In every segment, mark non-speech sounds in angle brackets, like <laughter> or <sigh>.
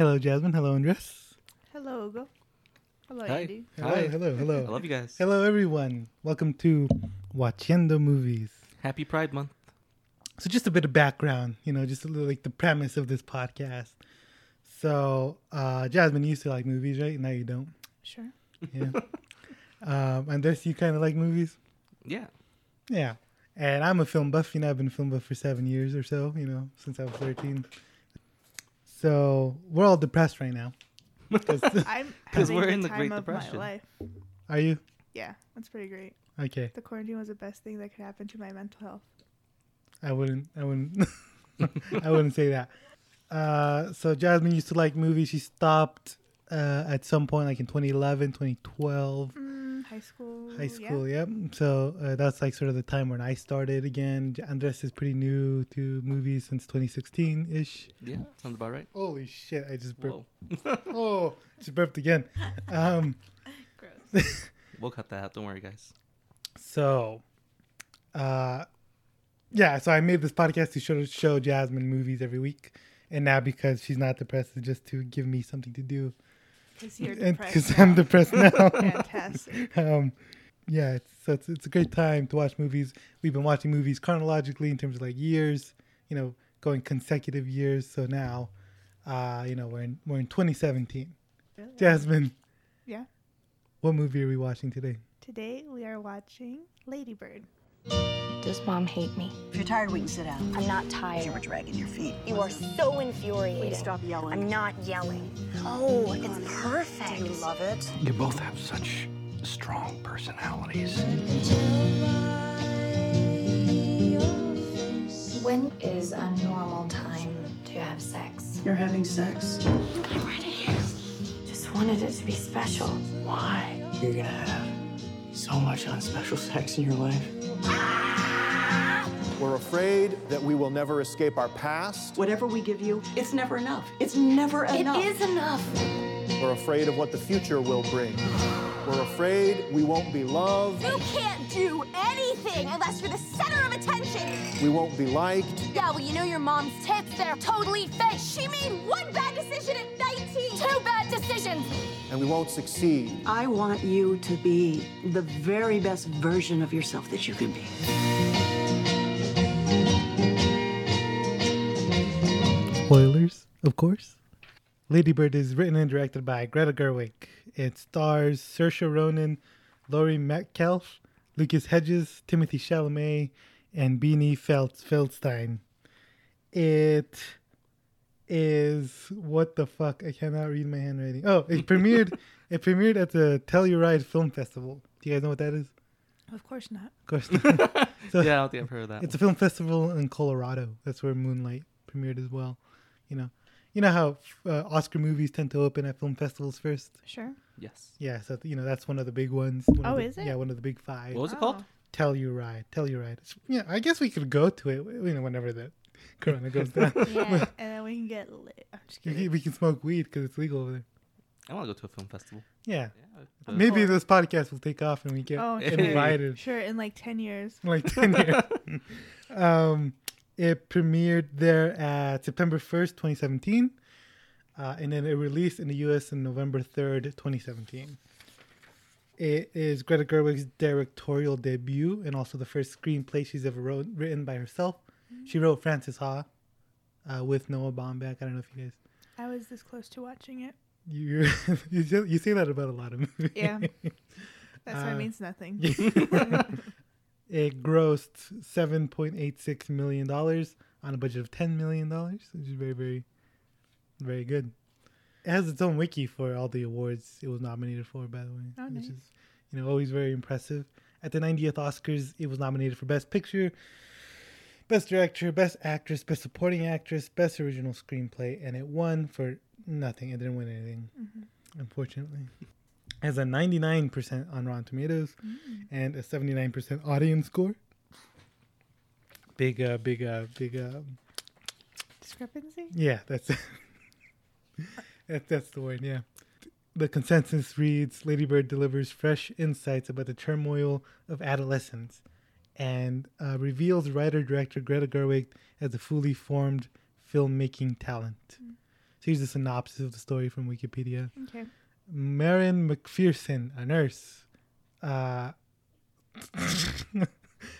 Hello, Jasmine. Hello, Andres. Hello, Ugo. Hello, Hi. Andy. Hello, Hi. hello, hello. I love you guys. Hello, everyone. Welcome to Watchendo Movies. Happy Pride Month. So, just a bit of background, you know, just a little like the premise of this podcast. So, uh, Jasmine you used to like movies, right? Now you don't. Sure. Yeah. <laughs> um, Andres, you kind of like movies? Yeah. Yeah. And I'm a film buff. You know, I've been a film buff for seven years or so, you know, since I was 13. So, we're all depressed right now. <laughs> 'Cause- I'm <laughs> 'Cause having we're the in the time Great of Depression. my life. are you? Yeah, that's pretty great. Okay. The quarantine was the best thing that could happen to my mental health. I wouldn't. I wouldn't. <laughs> I wouldn't say that. Uh, so Jasmine used to like movies. She stopped uh, at some point, like in 2011, 2012, Mm, high school. high yeah. school. Yep. So uh, that's like sort of the time when I started again. J- Andres is pretty new to movies since 2016 ish. Yeah. Sounds about right. Holy shit! I just burped. Whoa. <laughs> Oh, just burped again. Um, Gross. <laughs> We'll cut that out. Don't worry, guys. So, uh, yeah. So I made this podcast to show show Jasmine movies every week, and now because she's not depressed, it's just to give me something to do. Because you're depressed. because. I'm depressed now. Fantastic. <laughs> um, yeah, it's, so it's it's a great time to watch movies. We've been watching movies chronologically in terms of like years, you know, going consecutive years. So now, uh, you know, we're in we're in 2017. Really? Jasmine, Yeah. what movie are we watching today? Today we are watching Ladybird. Does mom hate me? If you're tired, we can sit down. I'm not tired. You tired. were dragging your feet. You are so infuriating. Please stop yelling. I'm not yelling. Oh, it's perfect. Do perfect. you love it? You both have such strong personalities. When is a normal time to have sex? You're having sex. I'm ready. Just wanted it to be special. Why? You're gonna have so much unspecial sex in your life. Ah! We're afraid that we will never escape our past. Whatever we give you, it's never enough. It's never enough. It is enough. We're afraid of what the future will bring. We're afraid we won't be loved. You can't do anything unless you're the center of attention. We won't be liked. Yeah, well, you know your mom's tits, they're totally fake. She made one bad decision at 19. Two bad decisions. And we won't succeed. I want you to be the very best version of yourself that you can be. Spoilers, of course. Ladybird is written and directed by Greta Gerwig. It stars Saoirse Ronan, Laurie Metcalf, Lucas Hedges, Timothée Chalamet, and Beanie Feltz Feldstein. It is what the fuck? I cannot read my handwriting. Oh, it premiered. <laughs> it premiered at the Telluride Film Festival. Do you guys know what that is? Of course not. Of course. <laughs> not. So- Yeah, I don't think I've heard of that. it's a film festival in Colorado. That's where Moonlight premiered as well. You know, you know how uh, Oscar movies tend to open at film festivals first. Sure. yes. Yeah, so you know that's one of the big ones. One of Oh, the- is it? Yeah, one of the big five. What was it Oh. called? Telluride, Telluride. It's, yeah, I guess we could go to it. You know, whenever the Corona goes <laughs> down, Yeah, <laughs> and then we can get lit. I'm just we, kidding. can, we can smoke weed because it's legal over there. I want to go to a film festival. Yeah, Yeah. maybe Cool. this podcast will take off and we get Oh, Hey. invited. Sure, in like 10 years. like 10 years. <laughs> um, it premiered there at September 1st, 2017. Uh, and then it released in the US on November 3rd, 2017. It is Greta Gerwig's directorial debut and also the first screenplay she's ever wrote, written by herself. She wrote Frances Ha uh, with Noah Baumbach. I don't know if you guys. I was this close to watching it. You <laughs> you say- that about a lot of movies. Yeah. That's why Uh, it means nothing. <laughs> <laughs> it grossed seven point eight six million dollars on a budget of ten million dollars, which is very, very, very good. It has its own wiki for all the awards it was nominated for, by the way, Oh, which nice. is you know always very impressive. At the 90th Oscars, it was nominated for Best Picture, Best Director, Best Actress, Best Supporting Actress, Best Original Screenplay, and it won for nothing. It didn't win anything, mm-hmm. unfortunately. Has a 99% on Rotten Tomatoes and a 79% audience score. Big, uh, big, uh, big, uh, Discrepancy? yeah, that's <laughs> that, that's the word. Yeah. The consensus reads: Ladybird delivers fresh insights about the turmoil of adolescence, and uh, reveals writer-director Greta Gerwig as a fully formed filmmaking talent. So here's the synopsis of the story from Wikipedia. Okay. Marion McPherson, a nurse. Uh, <laughs>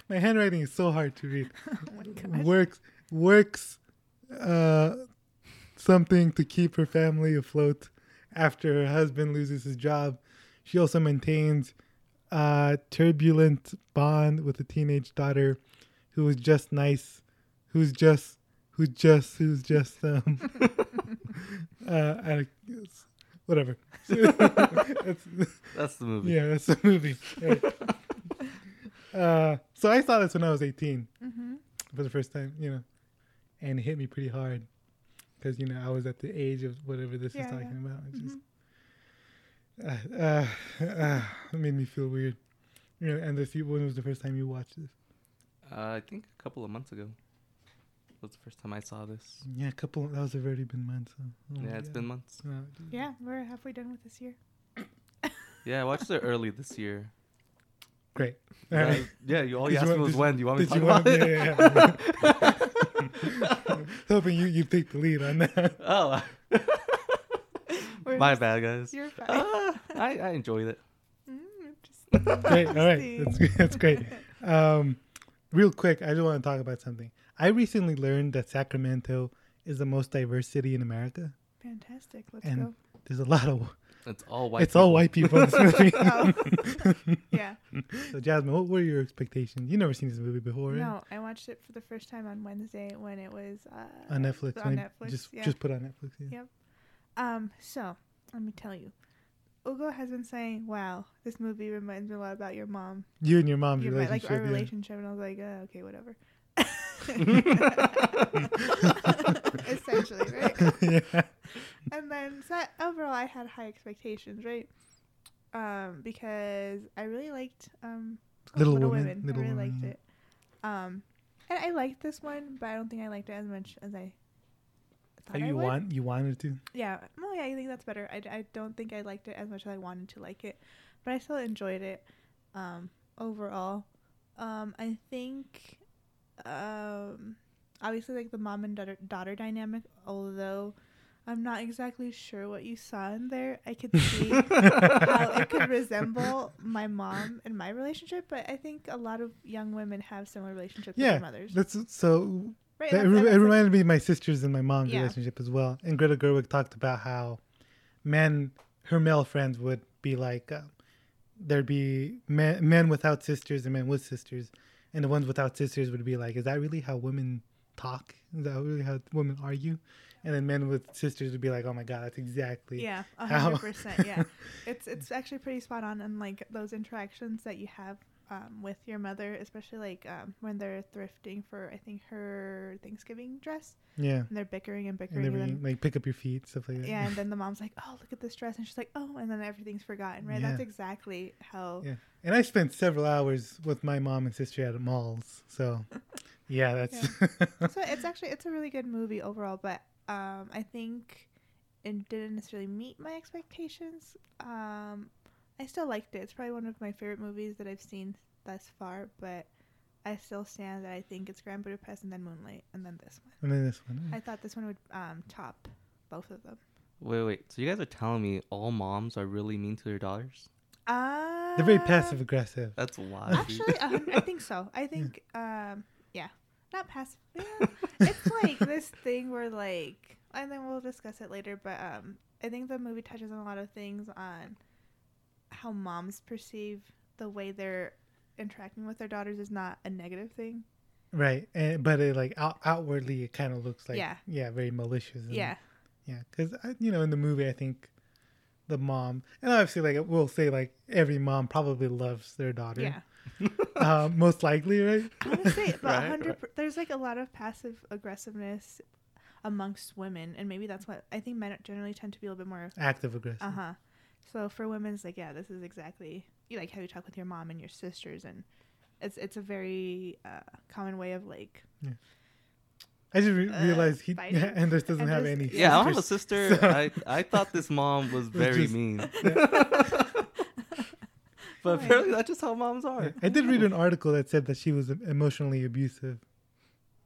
my handwriting is so hard to read. <laughs> Oh works works uh, something to keep her family afloat after her husband loses his job. She also maintains a turbulent bond with a teenage daughter who is just nice, who's just who's just who's just um <laughs> uh I, whatever. <laughs> <laughs> That's- That's the movie. yeah, that's the movie. Right. uh, so I saw this when I was 18 Mm-hmm. for the first time, you know, and it hit me pretty hard because you know I was at the age of whatever this Yeah, is talking yeah. Mm-hmm. about. It just uh, uh, uh, it made me feel weird. You know, and this when was the first time you watched this? Uh, I think a couple of months ago was the first time I saw this. Yeah, a couple. That was already been months. So, oh yeah, it's God. been months. Dude. Yeah, we're halfway done with this year. <coughs> Yeah, I watched it early this year. Great. All Uh, right. yeah, you all Did you you asked me was when. Do you want me to Did talk you about want? it? Yeah, yeah. <laughs> <laughs> Hoping you you take the lead on that. Oh, my bad, guys. You're fine. <laughs> Ah, I, I enjoyed it. Mm, great. All right, that's. That's great. Um, real quick, I just want to talk about something. I recently learned that Sacramento is the most diverse city in America, Fantastic. Let's and go. there's a lot of It's all white. it's all people. white people in this movie. <laughs> Oh. <laughs> yeah. so Jasmine, what were your expectations? You never seen this movie before, right? No, I watched it for the first time on Wednesday when it was uh, On Netflix. On Netflix. Just yeah. just put on Netflix. Yeah. Yep. Um. So let me tell you, Ugo has been saying, "Wow, this movie reminds me a lot about your mom, You and your mom's your, like relationship. our yeah. relationship." And I was like, uh, "Okay, whatever." <laughs> Essentially, right? yeah. and then so overall I had high expectations, right? Um, because I really liked um Little Women, Little I really Women, liked it. Um, and I liked this one, but I don't think I liked it as much as I Oh, thought I would. want you wanted to? Yeah, no, yeah, I think that's better. I, I don't think I liked it as much as I wanted to like it, but I still enjoyed it. Um, overall, um, I think, um, obviously like the mom and daughter daughter dynamic. Although I'm not exactly sure what you saw in there, I could <laughs> see how it could resemble my mom and my relationship. But I think a lot of young women have similar relationships with Yeah. their mothers. That's so. Right, that, that's- it, that's it reminded me of my sisters and my mom's Yeah. relationship as well. And Greta Gerwig talked about how men, her male friends, would be like, uh, there'd be men, men without sisters and men with sisters, and the ones without sisters would be like, is that really how women talk? Is that really how women argue? And then men with sisters would be like, oh my god, that's exactly Yeah, a hundred percent. Yeah, <laughs> it's it's actually pretty spot on, and like those interactions that you have um, with your mother, especially like um, when they're thrifting for I think her Thanksgiving dress, yeah. and they're bickering and And bickering, and, everything, then like pick up your feet, stuff like that. yeah, and <laughs> then the mom's like, "Oh, look at this dress," and she's like, "Oh," and then everything's forgotten. Right? Yeah. That's exactly how. Yeah. And I spent several hours with my mom and sister at malls. So, <laughs> yeah, that's. <laughs> so it's actually it's a really good movie overall, but um, I think it didn't necessarily meet my expectations. Um, I still liked it. It's probably one of my favorite movies that I've seen thus far, but I still stand that I think it's Grand Budapest and then Moonlight and then this one. and then this one. I thought this one would um, top both of them. Wait, wait. So you guys are telling me all moms are really mean to their daughters? Uh, They're very passive aggressive. That's wild. dude. <laughs> Actually, a I think so. I think, um, yeah, not passive. Yeah. it's like <laughs> this thing where like, and then we'll discuss it later. But um, I think the movie touches on a lot of things on how moms perceive the way they're interacting with their daughters is not a negative thing. Right. And, but it, like out, outwardly, it kind of looks like, Yeah. yeah, very malicious. and- Yeah, Yeah. Because, you know, in the movie, I think the mom, and obviously, like, we'll say, like, every mom probably loves their daughter. yeah. <laughs> Uh, most likely, right? Honestly, <laughs> but Right, hundred. right. per There's like a lot of passive aggressiveness amongst women, and maybe that's what I think men generally tend to be a little bit more Active aggressive. Uh huh. So for women, it's like, yeah, this is exactly you like how you talk with your mom and your sisters, and it's it's a very uh, common way of like. I just re- Uh, realized he, fighting. <laughs> Andres doesn't And have any yeah, I don't have a sisters. sister. <laughs> I, I thought this mom was <laughs> very just- mean. Oh, but apparently that's just how moms are. I did read an article that said that she was emotionally abusive.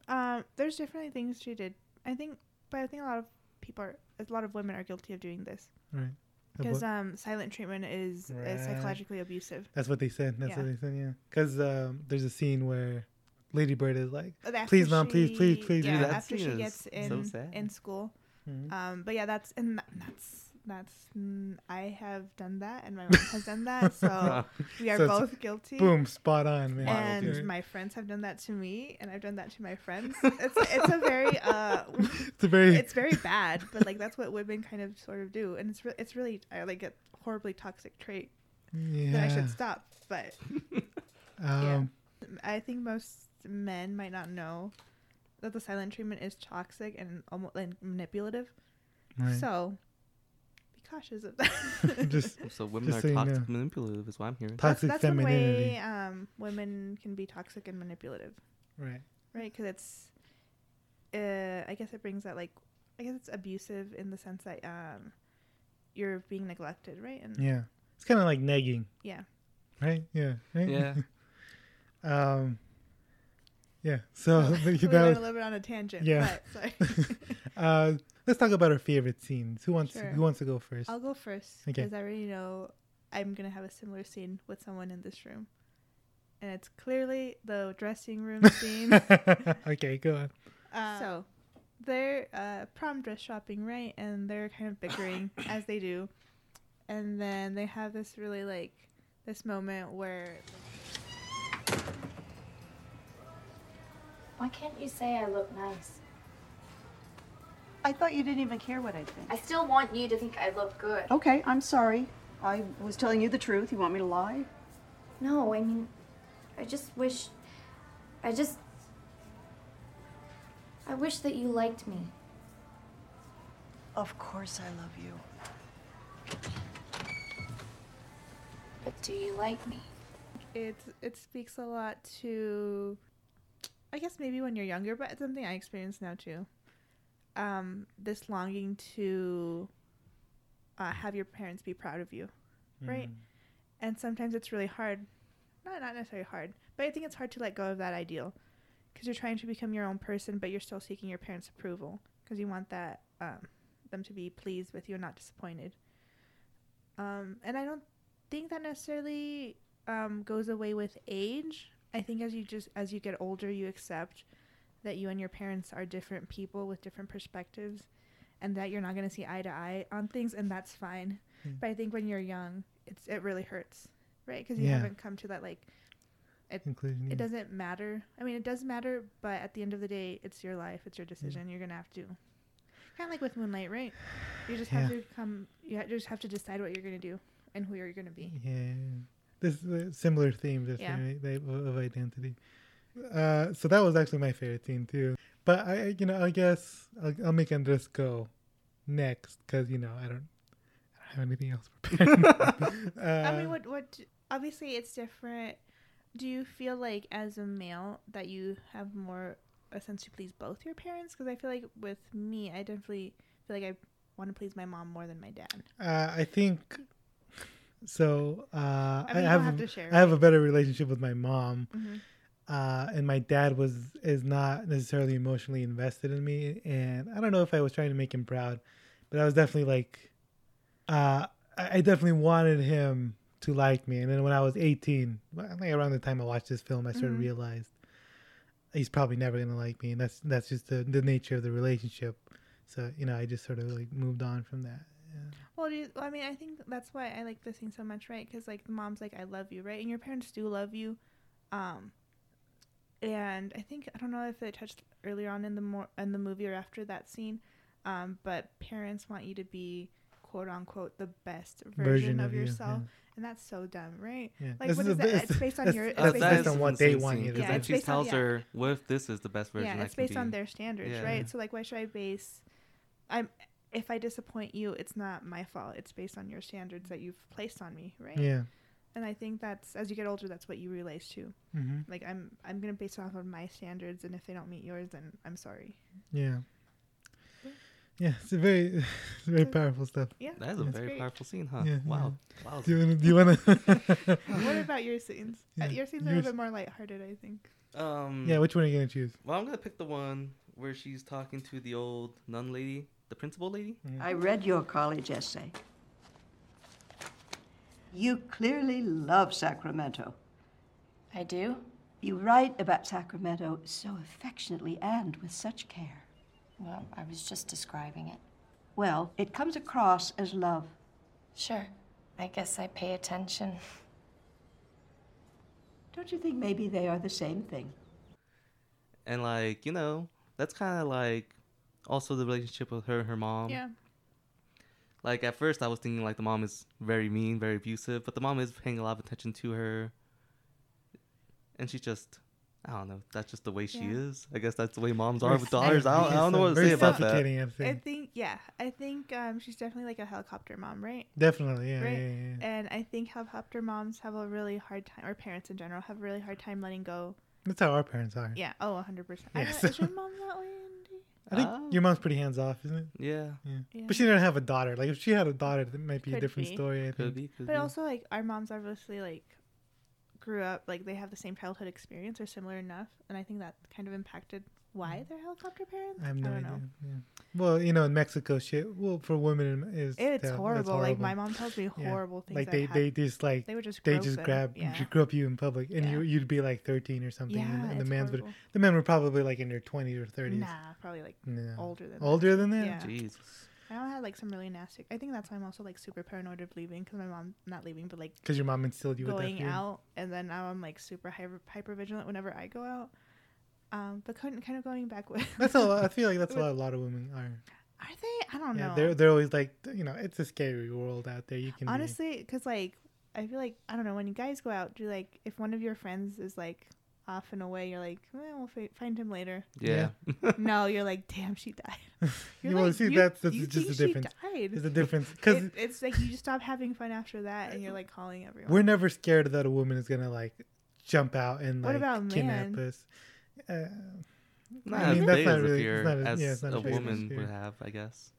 Um, there's definitely things she did. I think, but I think a lot of people are a lot of women are guilty of doing this Right. Because um, silent treatment is, Right. is psychologically abusive. That's what they said. That's Yeah. what they said. Yeah. Because um, there's a scene where Lady Bird is like, after "Please, mom, please, please, she- please." Yeah, Dude, that after she gets in so in school. Mhm. Um, but yeah, that's and tha- that's that's mm, I have done that, and my mom has done that, so <laughs> we are So both guilty. Boom, spot on, man. And Right. my friends have done that to me, and I've done that to my friends. <laughs> It's it's a very uh, <laughs> it's a very it's very bad, but like that's what women kind of sort of do, and it's re- it's really uh, like a horribly toxic trait yeah. that I should stop. But Um, I think most men might not know that the silent treatment is toxic and almost like manipulative. right. So be cautious of that. Just So women Just are so you toxic, know. manipulative, is what I'm hearing. toxic that's one femininity. way um, women can be toxic and manipulative, Right. right? Because it's, uh, I guess it brings that like, I guess it's abusive in the sense that um, you're being neglected, right? And Yeah. It's kind of like nagging. yeah, right? Yeah. Right? Yeah. <laughs> um. Yeah. So <laughs> <laughs> we that went a little bit on a tangent. Yeah. but sorry. uh, let's talk about our favorite scenes. Who wants Sure. Who wants to go first? I'll go first Okay. because I already know I'm gonna have a similar scene with someone in this room, and it's clearly the dressing room <laughs> scene. <laughs> okay, go on. Uh, so they're uh, prom dress shopping, right? And they're kind of bickering <coughs> as they do, and then they have this really like this moment where Why can't you say I look nice? I thought you didn't even care what I think. I still want you to think I look good. Okay, I'm sorry. I was telling you the truth. You want me to lie? No, I mean, I just wish. I just. I wish that you liked me. Of course I love you. But do you like me? it it speaks a lot to I guess maybe when you're younger, but it's something I experience now too. Um, this longing to uh, have your parents be proud of you, right? And sometimes it's really hard. Not not necessarily hard, but I think it's hard to let go of that ideal because you're trying to become your own person, but you're still seeking your parents' approval because you want that um, them to be pleased with you and not disappointed. Um, and I don't think that necessarily um, goes away with age. I think as you just as you get older, you accept that you and your parents are different people with different perspectives, and that you're not going to see eye to eye on things, and that's fine. Mm. But I think when you're young, it's it really hurts, right? Because you Yeah. haven't come to that like Inclusion. it yeah. doesn't matter. I mean, it does matter, but at the end of the day, it's your life, it's your decision. You're gonna have to, kind of like with Moonlight, right? You just have Yeah. to come. You ha- just have to decide what you're gonna do and who you're gonna be. Yeah, this is a similar theme, Yeah. right, of identity. Uh, so that was actually my favorite scene too. But I, you know, I guess I'll, I'll make Andres go next because you know I don't, I don't have anything else <laughs> prepared. uh, <laughs> I mean, what what? Obviously, it's different. Do you feel like as a male that you have more a sense to please both your parents? Because I feel like with me, I definitely feel like I want to please my mom more than my dad. Uh, I think so. Uh, I, mean, you have, have to share, I have a better relationship with my mom, Mhm. Uh, and my dad was is not necessarily emotionally invested in me. And I don't know if I was trying to make him proud, but I was definitely like, uh, I definitely wanted him to like me. And then when I was 18, well, I think around the time I watched this film, I sort of Mhm. realized he's probably never gonna like me, and that's that's just the the nature of the relationship. So you know, I just sort of like moved on from that. Well, do you, I mean, I think that's why I like this scene so much, right? Because like the mom's like, "I love you," right, and your parents do love you. Um, and I think I don't know if it touched earlier on in the more in the movie or after that scene, um, but parents want you to be quote unquote the best version, Version of, of you, yourself, yeah. and that's so dumb, right? Yeah. Like This what is is that? It's based on your. It's that's based based on on what they want you to Yeah, do. And she based on- tells yeah. her, "What if this is the best version yeah, I it's based be?" on their standards, Yeah. right? So like, why should I base? I'm if I disappoint you, it's not my fault. It's based on your standards that you've placed on me, right? Yeah. And I think that's as you get older, that's what you realize too. Mhm. Like I'm, I'm gonna base it off of my standards, and if they don't meet yours, then I'm sorry. Yeah. Yeah, it's a very, <laughs> it's very powerful stuff. Yeah, That is a very great. powerful scene, huh? Yeah, wow. Wow. Do you want to? Do you want to? <laughs> What about your scenes? Uh, Yeah, your scenes are a yours- little bit more lighthearted, I think. Um, yeah, which one are you gonna choose? Well, I'm gonna pick the one where she's talking to the old nun lady the principal lady. I read your college essay. You clearly love Sacramento. I do? You write about Sacramento so affectionately and with such care. Well, I was just describing it. Well, it comes across as love. Sure. I guess I pay attention. Don't you think maybe they are the same thing? And like, you know, that's kind of like also the relationship with her and her mom. Yeah. Like at first I was thinking like the mom is very mean, very abusive, but the mom is paying a lot of attention to her. And she's just I don't know, that's just the way she Yeah. is. I guess that's the way moms are with daughters. I don't, I don't know what to say about that. suffocating, I I think. think yeah, I think um, she's definitely like a helicopter mom, right? Definitely, yeah, right. yeah, yeah. And I think helicopter moms have a really hard time, or parents in general have a really hard time letting go. That's how our parents are. Yeah. Oh, 100 percent. I Yes. Is your mom that way, Andy? I think Oh. your mom's pretty hands off, isn't it? Yeah. Yeah. Yeah. But she didn't have a daughter. Like if she had a daughter, that might be a different be. story. I Could think. be, could But be. also, like our moms obviously like grew up like they have the same childhood experience or similar enough, and I think that kind of impacted why mm. they're helicopter parents. I have no don't idea. know. Yeah. Well, you know, in Mexico, shit. Well, for women um, is It's that- that's horrible. Like my mom tells me Yeah. horrible things. Like they, hap- they just like they would just they just them. grab Yeah. you up you in public, and you Yeah. you'd be like thirteen or something, and, Yeah, and the it's man's would horrible. the men were probably like in their twenties or thirties. Nah, probably like No. older than that. Older than that? Yeah. Jesus. My mom had like some really nasty. I think that's why I'm also like super paranoid of leaving because my mom not leaving, but like Because your mom instilled you with that going out, and then now I'm like super hyper hyper vigilant whenever I go out. Um, but kind kind of going back with That's a lot. I feel like <laughs> that's with- what a lot of women are. Are they? I don't Yeah, know. they're they're always like you know it's a scary world out there. You can Honestly, because like I feel like I don't know when you guys go out, do like if one of your friends is like off and away, you're like, well, we'll fi- find him later. Yeah. <laughs> no, you're like, damn, she died. <laughs> You're you want like, to see you- that's, that's you just think the she difference. died. There's a difference because It, it's like you just stop having fun after that, and you're like calling everyone. we're never scared that a woman is gonna like jump out and like What about kidnap man? us. Uh, Not I mean, as that's big not as really- a it's fear not a- as yeah, it's not a a big as a woman fear. would have, I guess.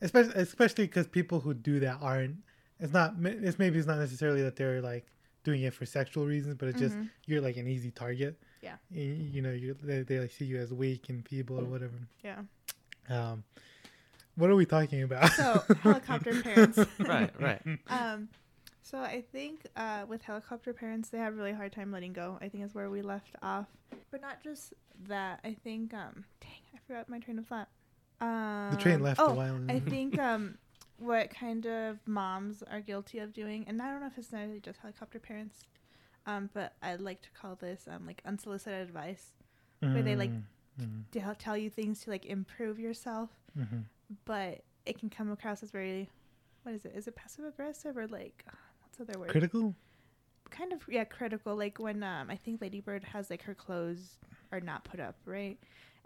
especially especially because people who do that aren't. It's not. It's maybe it's not necessarily that they're like doing it for sexual reasons, but it's just Mhm. you're like an easy target. Yeah. You, you know, you they, they like see you as weak and feeble or whatever. Yeah. Um, what are we talking about? So helicopter parents. <laughs> Right, right. <laughs> Um, so I think uh, with helicopter parents, they have a really hard time letting go. I think is where we left off. But not just that. I think. Um, dang, I forgot my train of thought. Um, the train left a oh, while I think <laughs> um, what kind of moms are guilty of doing, and I don't know if it's necessarily just helicopter parents, um, but I'd like to call this um, like unsolicited advice, where they like Mm, mm, tell you things to like improve yourself, mhm. but it can come across as very, what is it? Is it passive aggressive or like, what's the other word? Critical. Kind of yeah, critical. Like when um, I think Lady Bird has like her clothes are not put up right,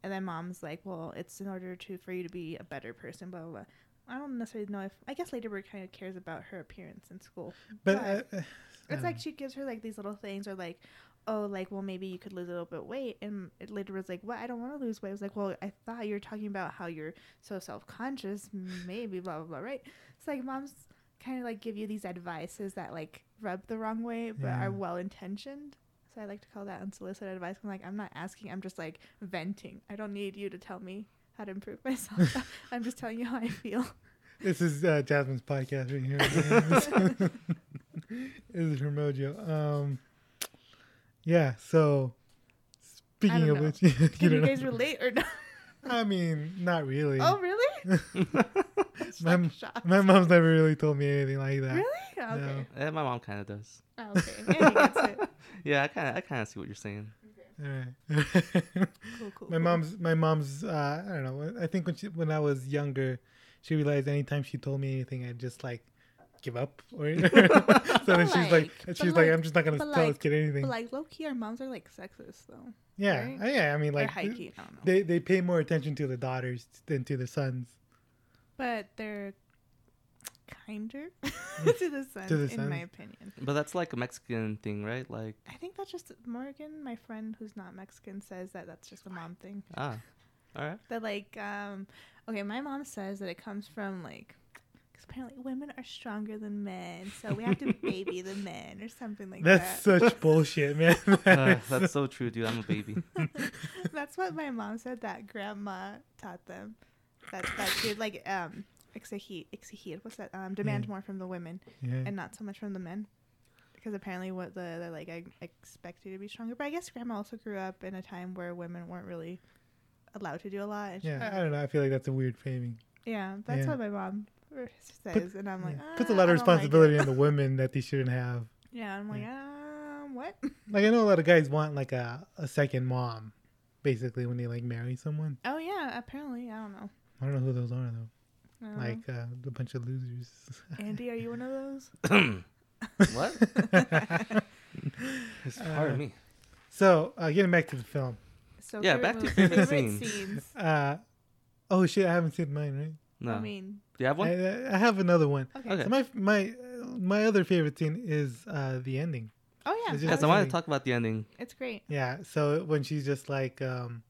and then mom's like, well, it's in order to for you to be a better person, blah blah. blah. I don't necessarily know if I guess Lady Bird kind of cares about her appearance in school, But uh, uh, it's um, like she gives her like these little things, or like, oh, like well maybe you could lose a little bit of weight, and later was like, well, I don't want to lose weight. I was like, well, I thought you were talking about how you're so self conscious, maybe blah blah blah, right? It's like moms kind of like give you these advices that like rub the wrong way, but Yeah. are well intentioned. So I like to call that unsolicited advice. I'm like, I'm not asking, I'm just like venting. I don't need you to tell me how to improve <laughs> myself. I'm just telling you how I feel. <laughs> this is uh, Jasmine's podcast right here. <laughs> this is her mojo. Um, yeah. So speaking of know. which, you Can you don't guys relate or not? I mean, not really. Oh, really? <laughs> <laughs> my, my mom's never really told me anything like that. Really? Okay. Eh, my mom kind of does. Oh, okay. Andy gets it. Yeah, I kind of, I kind of see what you're saying. Alright. <laughs> Cool, cool, my cool. mom's my mom's uh, I don't know. I think when she when I was younger, she realized anytime she told me anything, I'd just like give up. Or <laughs> <laughs> so then she's like, Like, and she's like, like- I'm just not gonna tell like- this kid anything. But like low key, our moms are like sexist though. yeah, right? uh, yeah. I mean, Or like high key, I don't know. they they pay more attention to the daughters than to the sons. But they're kinder <laughs> to the sons, the in my opinion. But that's like a Mexican thing, right? Like, I think that's just Morgan, my friend who's not Mexican, says that that's just a mom thing. ah, all right. That like, um, okay, my mom says that it comes from like. Because apparently women are stronger than men, so we have to <laughs> baby the men or something like That's that. That's such bullshit, man. <laughs> Uh, that's so true, dude. I'm a baby. <laughs> That's what my mom said that grandma taught them. that that should like um exigere exigere what's that um demand Yeah. more from the women Yeah. and not so much from the men because apparently what the they're like I expect you to be stronger but I guess grandma also grew up in a time where women weren't really allowed to do a lot and she- yeah, I don't know. I feel like that's a weird framing. yeah that's Yeah. what my mom says Put- and I'm like Yeah. Puts a "Ah, lot of I don't like responsibility on the women that they shouldn't have. <laughs> yeah I'm like um what <laughs> Like I know a lot of guys want like a, a second mom, basically when they like marry someone. oh yeah apparently I don't know I don't know who those are though. I don't know. Like uh, a bunch of losers. <laughs> Andy are you one of those <coughs> what? it's part of Uh, me. So uh, getting back to the film. so Yeah, back to movie- favorite favorite scenes. Uh, oh shit! I haven't seen mine. Right? No. I mean Do you have one? I, I have another one. okay, Okay. So my my my other favorite scene is uh, the ending. oh yeah It's Yes, I wanted ending. to talk about the ending. it's great Yeah. So when she's just like, um,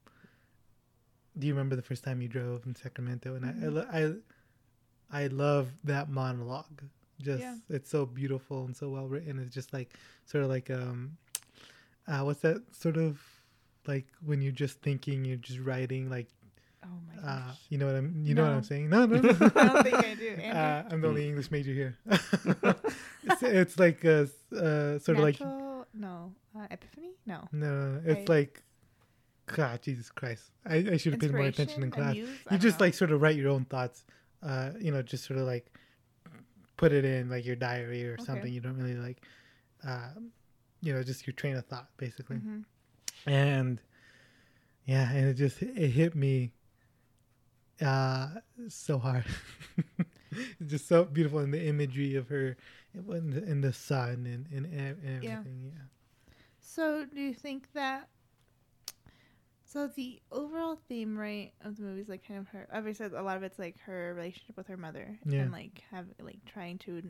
"Do you remember the first time you drove in Sacramento?" And I, I, I, I love that monologue. Just Yeah. it's so beautiful and so well written. It's just like sort of like um, uh, what's that sort of like when you're just thinking, you're just writing, like oh my uh, gosh you know what I'm, you know what I'm saying? No, no, no. <laughs> I don't think I do <laughs> Uh, I'm the only English major here. <laughs> it's, it's like a uh, sort of like no uh, epiphany no no, no, no, it's Right. like God, Jesus Christ! I, I should have paid more attention in class. You just know. like sort of write your own thoughts. Uh, you know, just sort of like put it in like your diary or Okay. something. You don't really like, uh, you know, just your train of thought basically. Mhm. And yeah, and it just it hit me uh so hard. <laughs> it's just so beautiful in the imagery of her in the, in the sun and and, and everything. Yeah. So, do you think that? So the overall theme, right, of the movie is like kind of her. Obviously, a lot of it's like her relationship with her mother, Yeah. and like have like trying to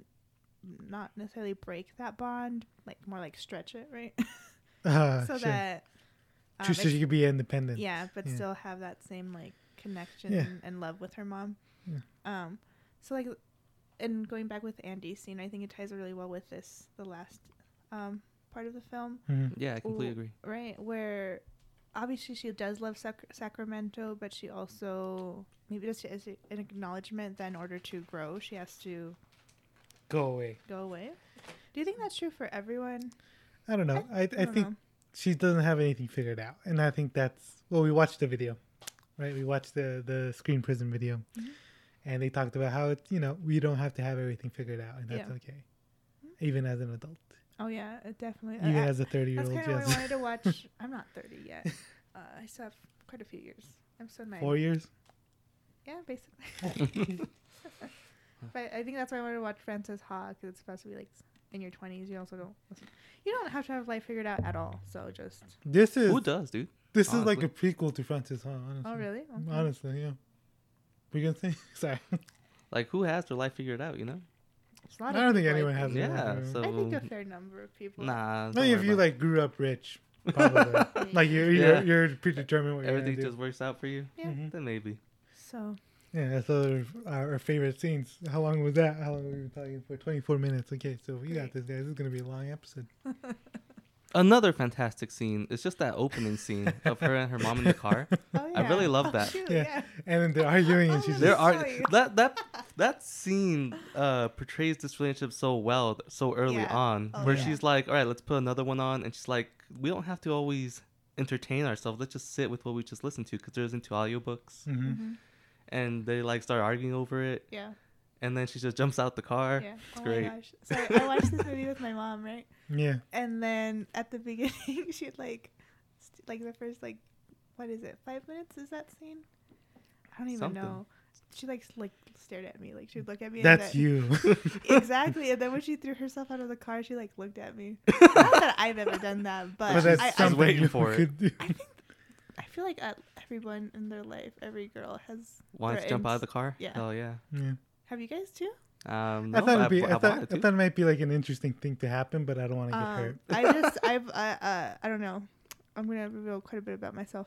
not necessarily break that bond, like more like stretch it, right? <laughs> Uh, so sure. that um, so she could be independent. yeah, but Yeah. still have that same like connection Yeah. and love with her mom. Yeah. Um, so like, and going back with Andy's scene, I think it ties really well with this, the last um part of the film. Mhm. Yeah, I completely Ooh, agree. Right, where obviously she does love Sac- Sacramento, but she also maybe just as an acknowledgement that in order to grow, she has to Go away. go away. Do you think that's true for everyone? I don't know. I, I, don't think know. she doesn't have anything figured out, and I think that's well. We watched the video, right? We watched the the ScreenPrism video, Mm-hmm. and they talked about how it's you know we don't have to have everything figured out, and that's Yeah. Mm-hmm. okay, even as an adult, Oh yeah, it definitely. even I- as a thirty year old. kind of why I wanted to <laughs> watch. I'm not 30 yet. Uh, I still have quite a few years. I'm so nine. Four years. Yeah, basically. <laughs> <laughs> but I think that's why I wanted to watch Frances Ha because it's supposed to be like in your 20s. You also don't listen. You don't have to have life figured out at all. So just. This is Who does, dude? This is like a prequel to Frances Ha. Honestly. Oh really? Okay. Honestly, yeah. We can gonna say? <laughs> Sorry. Like, who has their life figured out? You know? There's a I don't think anyone I has. Yeah. So I think a fair number of people. nah. don't Maybe if you like grew up rich, <laughs> probably. like you're you're, Yeah. you're predetermined what it. you're everything gonna do. just works out for you. Yeah. Mhm. Then maybe. So Yeah, that's other our, our favorite scenes. How long was that? How long were we talking for? Twenty four minutes. Okay, so you got this, guys. This is gonna be a long episode. <laughs> Another fantastic scene is just that opening scene of her and her mom in the car. <laughs> Oh, yeah. I really love Oh, that. shoot, Yeah, yeah. and then they're arguing, and she's Oh, There just, are Sorry. that that <laughs> that scene uh portrays this relationship so well so early Yeah. on Oh, where yeah. she's like all right let's put another one on and she's like we don't have to always entertain ourselves let's just sit with what we just listened to because there's into audiobooks Mhm. Mhm. and they like start arguing over it Yeah. And then she just jumps out the car Yeah. it's oh great my gosh. So I <laughs> watched this movie with my mom, right? yeah, And then at the beginning, <laughs> she'd like, st- like the first like, what is it? Five minutes is that scene? I don't even Something. know. She like like stared at me, like she'd look at me. and that's then- you. <laughs> exactly. And then when she threw herself out of the car, she like looked at me. Not that I've ever done that, but, but that's I, I, something waiting you for it. I think I feel like uh, everyone in their life, every girl has. wanted to jump out of the car Yeah. oh yeah Yeah. Have you guys too? um I thought it'd be. I, I, thought, wanted I thought it might be like an interesting thing to happen, but I don't want to get Um, hurt. I just <laughs> I've uh, uh, I don't know. I'm gonna reveal quite a bit about myself.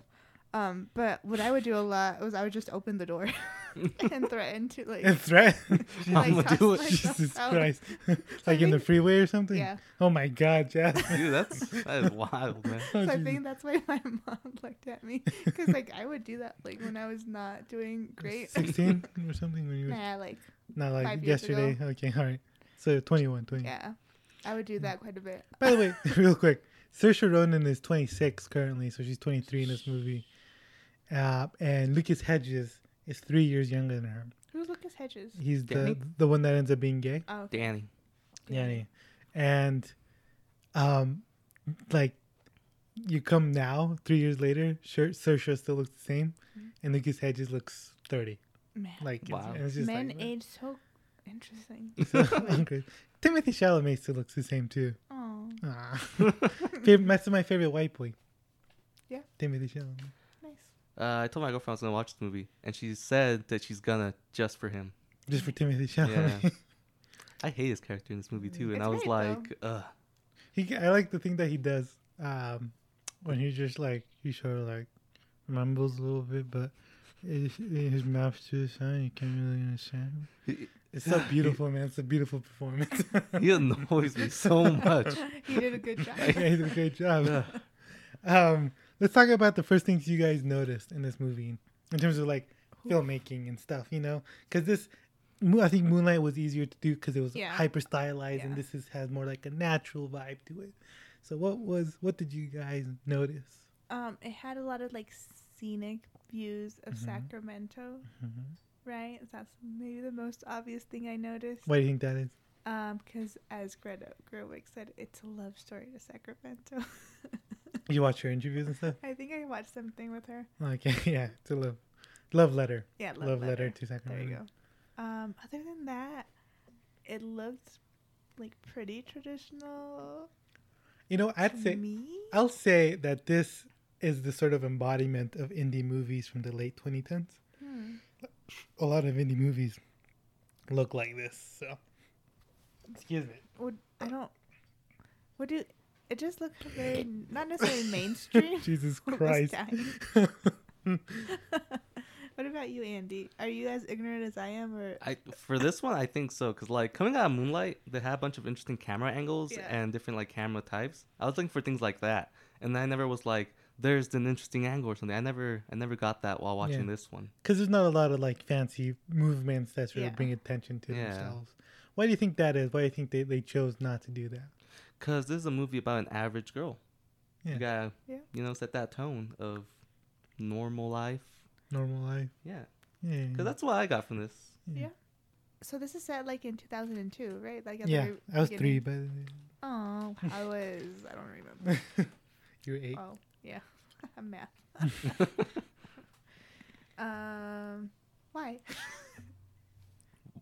Um, but what I would do a lot was I would just open the door. <laughs> <laughs> and threatened to like. And threat. <laughs> like, I'ma do it. Jesus out. Christ. <laughs> like in the freeway or something? Yeah. Oh my God, Jasmine. Dude, that's that is wild, man. Oh, So I think that's why my mom looked at me because like I would do that like when I was not doing great. 16 or something when you were nah, like not like five years ago. yesterday. Okay, all right. So 21, 20. yeah, I would do that quite a bit. By the way, real quick, Saoirse Ronan is 26 currently, so she's 23 in this movie. Uh, and Lucas Hedges is three years younger than her. Who's Lucas Hedges? He's the Danny? the one that ends up being gay. Oh, okay. Danny. Yeah, and um, like you come now, three years later, sure, Saoirse still looks the same, and Lucas Hedges looks 30. man. Like it's- Wow. and it's just Men like, age so interesting. <laughs> so hungry. Timothée Chalamet still looks the same too. Oh, Ah. Favorite, that's my favorite white boy. Yeah. Timothée Chalamet. Nice. Uh, I told my girlfriend I was gonna watch the movie, and she said that she's gonna just for him. Just for Timothée Chalamet. Yeah. <laughs> I hate his character in this movie too, and It's I was great, though. like, ugh. he, I like the thing that he does um, when he just like he sort of like mumbles a little bit, but his, his mouth's too shiny. You can't really understand. him. It's so <laughs> beautiful, man. It's a beautiful performance. <laughs> He annoys me so much. He did a good job. yeah, he did a great job. Yeah. um, let's talk about the first things you guys noticed in this movie in terms of like filmmaking and stuff. You know, because this, I think Moonlight was easier to do because it was Yeah. hyper stylized, and this is has more like a natural vibe to it. So, what was what did you guys notice? Um, it had a lot of like scenic views of Mm-hmm. Sacramento, right? That's maybe the most obvious thing I noticed. Why do you think that is? Um, because as Greta Gerwig said, it's a love story to Sacramento. <laughs> You watch her interviews and stuff. I think I watched something with her. Okay, <laughs> yeah, it's a love love letter. Yeah, love, love, letter. letter. to There you go. Um, other than that, it looked like pretty traditional. You know, I'd say me. I'll say that this is the sort of embodiment of indie movies from the late 2010s. Hmm. A lot of indie movies look like this. So, excuse me. Would I don't. What do it just looked very not necessarily mainstream. <laughs> <laughs> Jesus Christ. <laughs> what about you, Andy? Are you as ignorant as I am, or I for this one, I think so, cause like coming out of Moonlight, they had a bunch of interesting camera angles Yeah. and different like camera types. I was looking for things like that, and I never was like, "There's an interesting angle" or something. I never, I never got that while watching Yeah. this one. Because there's not a lot of like fancy movements that sort Yeah. of bring attention to Yeah. themselves. Why do you think that is? Why do you think they, they chose not to do that? Cause this is a movie about an average girl. Yeah. You gotta, Yeah. you know, set that tone of normal life. Normal life. Yeah, Yeah. cause that's what I got from this. yeah? So this is set like in 2002, right? Like at yeah. the I was three, beginning. but Oh, <laughs> I was. I don't remember. <laughs> you were eight. Oh, yeah, <laughs> I'm math. um, why?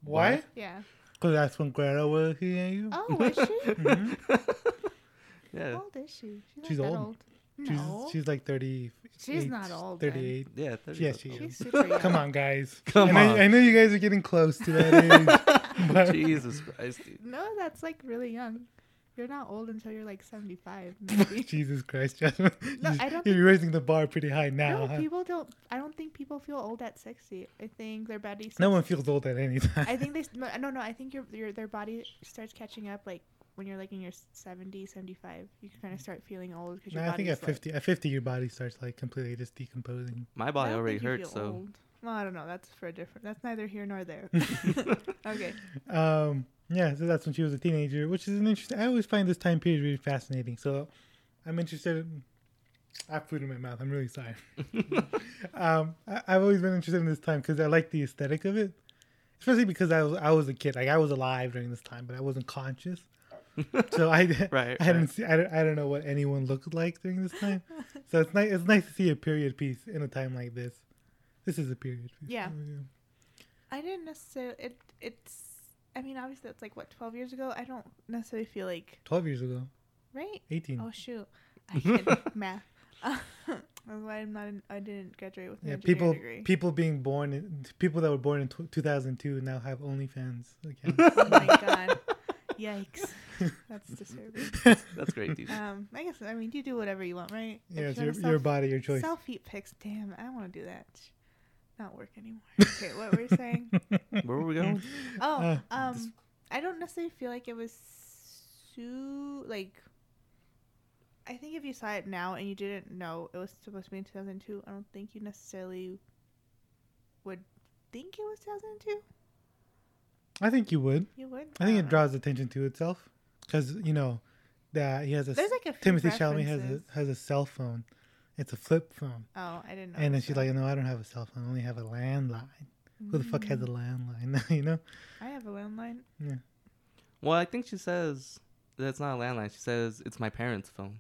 Why? Yeah. Because that's when Greta was here. You. Oh, was she? <laughs> Mm-hmm. Yeah, How old is she? She's, She's old. old. She's No. she's like thirty. She's not old, then. Thirty-eight. yeah. 30 Yes, she She's is. super young. Come on, guys. <laughs> Come I know, on. I know you guys are getting close to that <laughs> age. but Jesus Christ, dude. No, that's like really young. You're not old until you're like 75, <laughs> maybe. Jesus Christ, <laughs> Jasmine. No, You- I don't You're raising the bar pretty high now. no, huh? people don't. I don't think people feel old at 60. I think their body. No one feels old at any time. I think they. No, no, no. I think your your their body starts catching up like when you're like in your 70, 75. You can kind of start feeling old because your No, your I think body's at 50, at 50, your body starts like completely just decomposing. My body already hurts, so old. Well, I don't know. That's for a different. That's neither here nor there. <laughs> okay. Um, yeah, so that's when she was a teenager, which is an interesting. I always find this time period really fascinating. So I'm interested. In, I have food in my mouth. I'm really sorry. <laughs> um, I, I've always been interested in this time because I like the aesthetic of it, especially because I was I was a kid. Like I was alive during this time, but I wasn't conscious. so I <laughs> Right, <laughs> I hadn't right. see, I, don't, I don't know what anyone looked like during this time. so it's nice it's nice to see a period piece in a time like this. This is a period piece. Yeah. so, I didn't necessarily. It. It's. I mean, obviously, that's like what 12 years ago. I don't necessarily feel like Twelve years ago, right. eighteen. Oh shoot, <laughs> I can't math. <laughs> That's why I'm not. In, I didn't graduate with an Yeah, people degree. people being born in, people that were born in tw 2002 now have OnlyFans accounts. <laughs> oh my god, yikes! That's disturbing. that's great, dude. Um, I guess I mean you do whatever you want, right? yeah, it's your, wanna your body, your choice. Self feet pics. Damn, I want to do that. Not work anymore. Okay, what were we saying? <laughs> Where were we going? Oh, Uh, um, I don't necessarily feel like it was so like. I think if you saw it now and you didn't know it was supposed to be in 2002, I don't think you necessarily would think it was 2002. I think you would. You would. I think don't it draws attention to itself because you know that he has a There's, like, a few Timothée Chalamet has a has a cell phone. It's a flip phone, Oh, I didn't know. and then she's like, "No, I don't have a cell phone. I only have a landline. Who the fuck has a mm. landline? <laughs> you know? I have a landline. Yeah. Well, I think she says that it's not a landline. She says it's my parents' phone.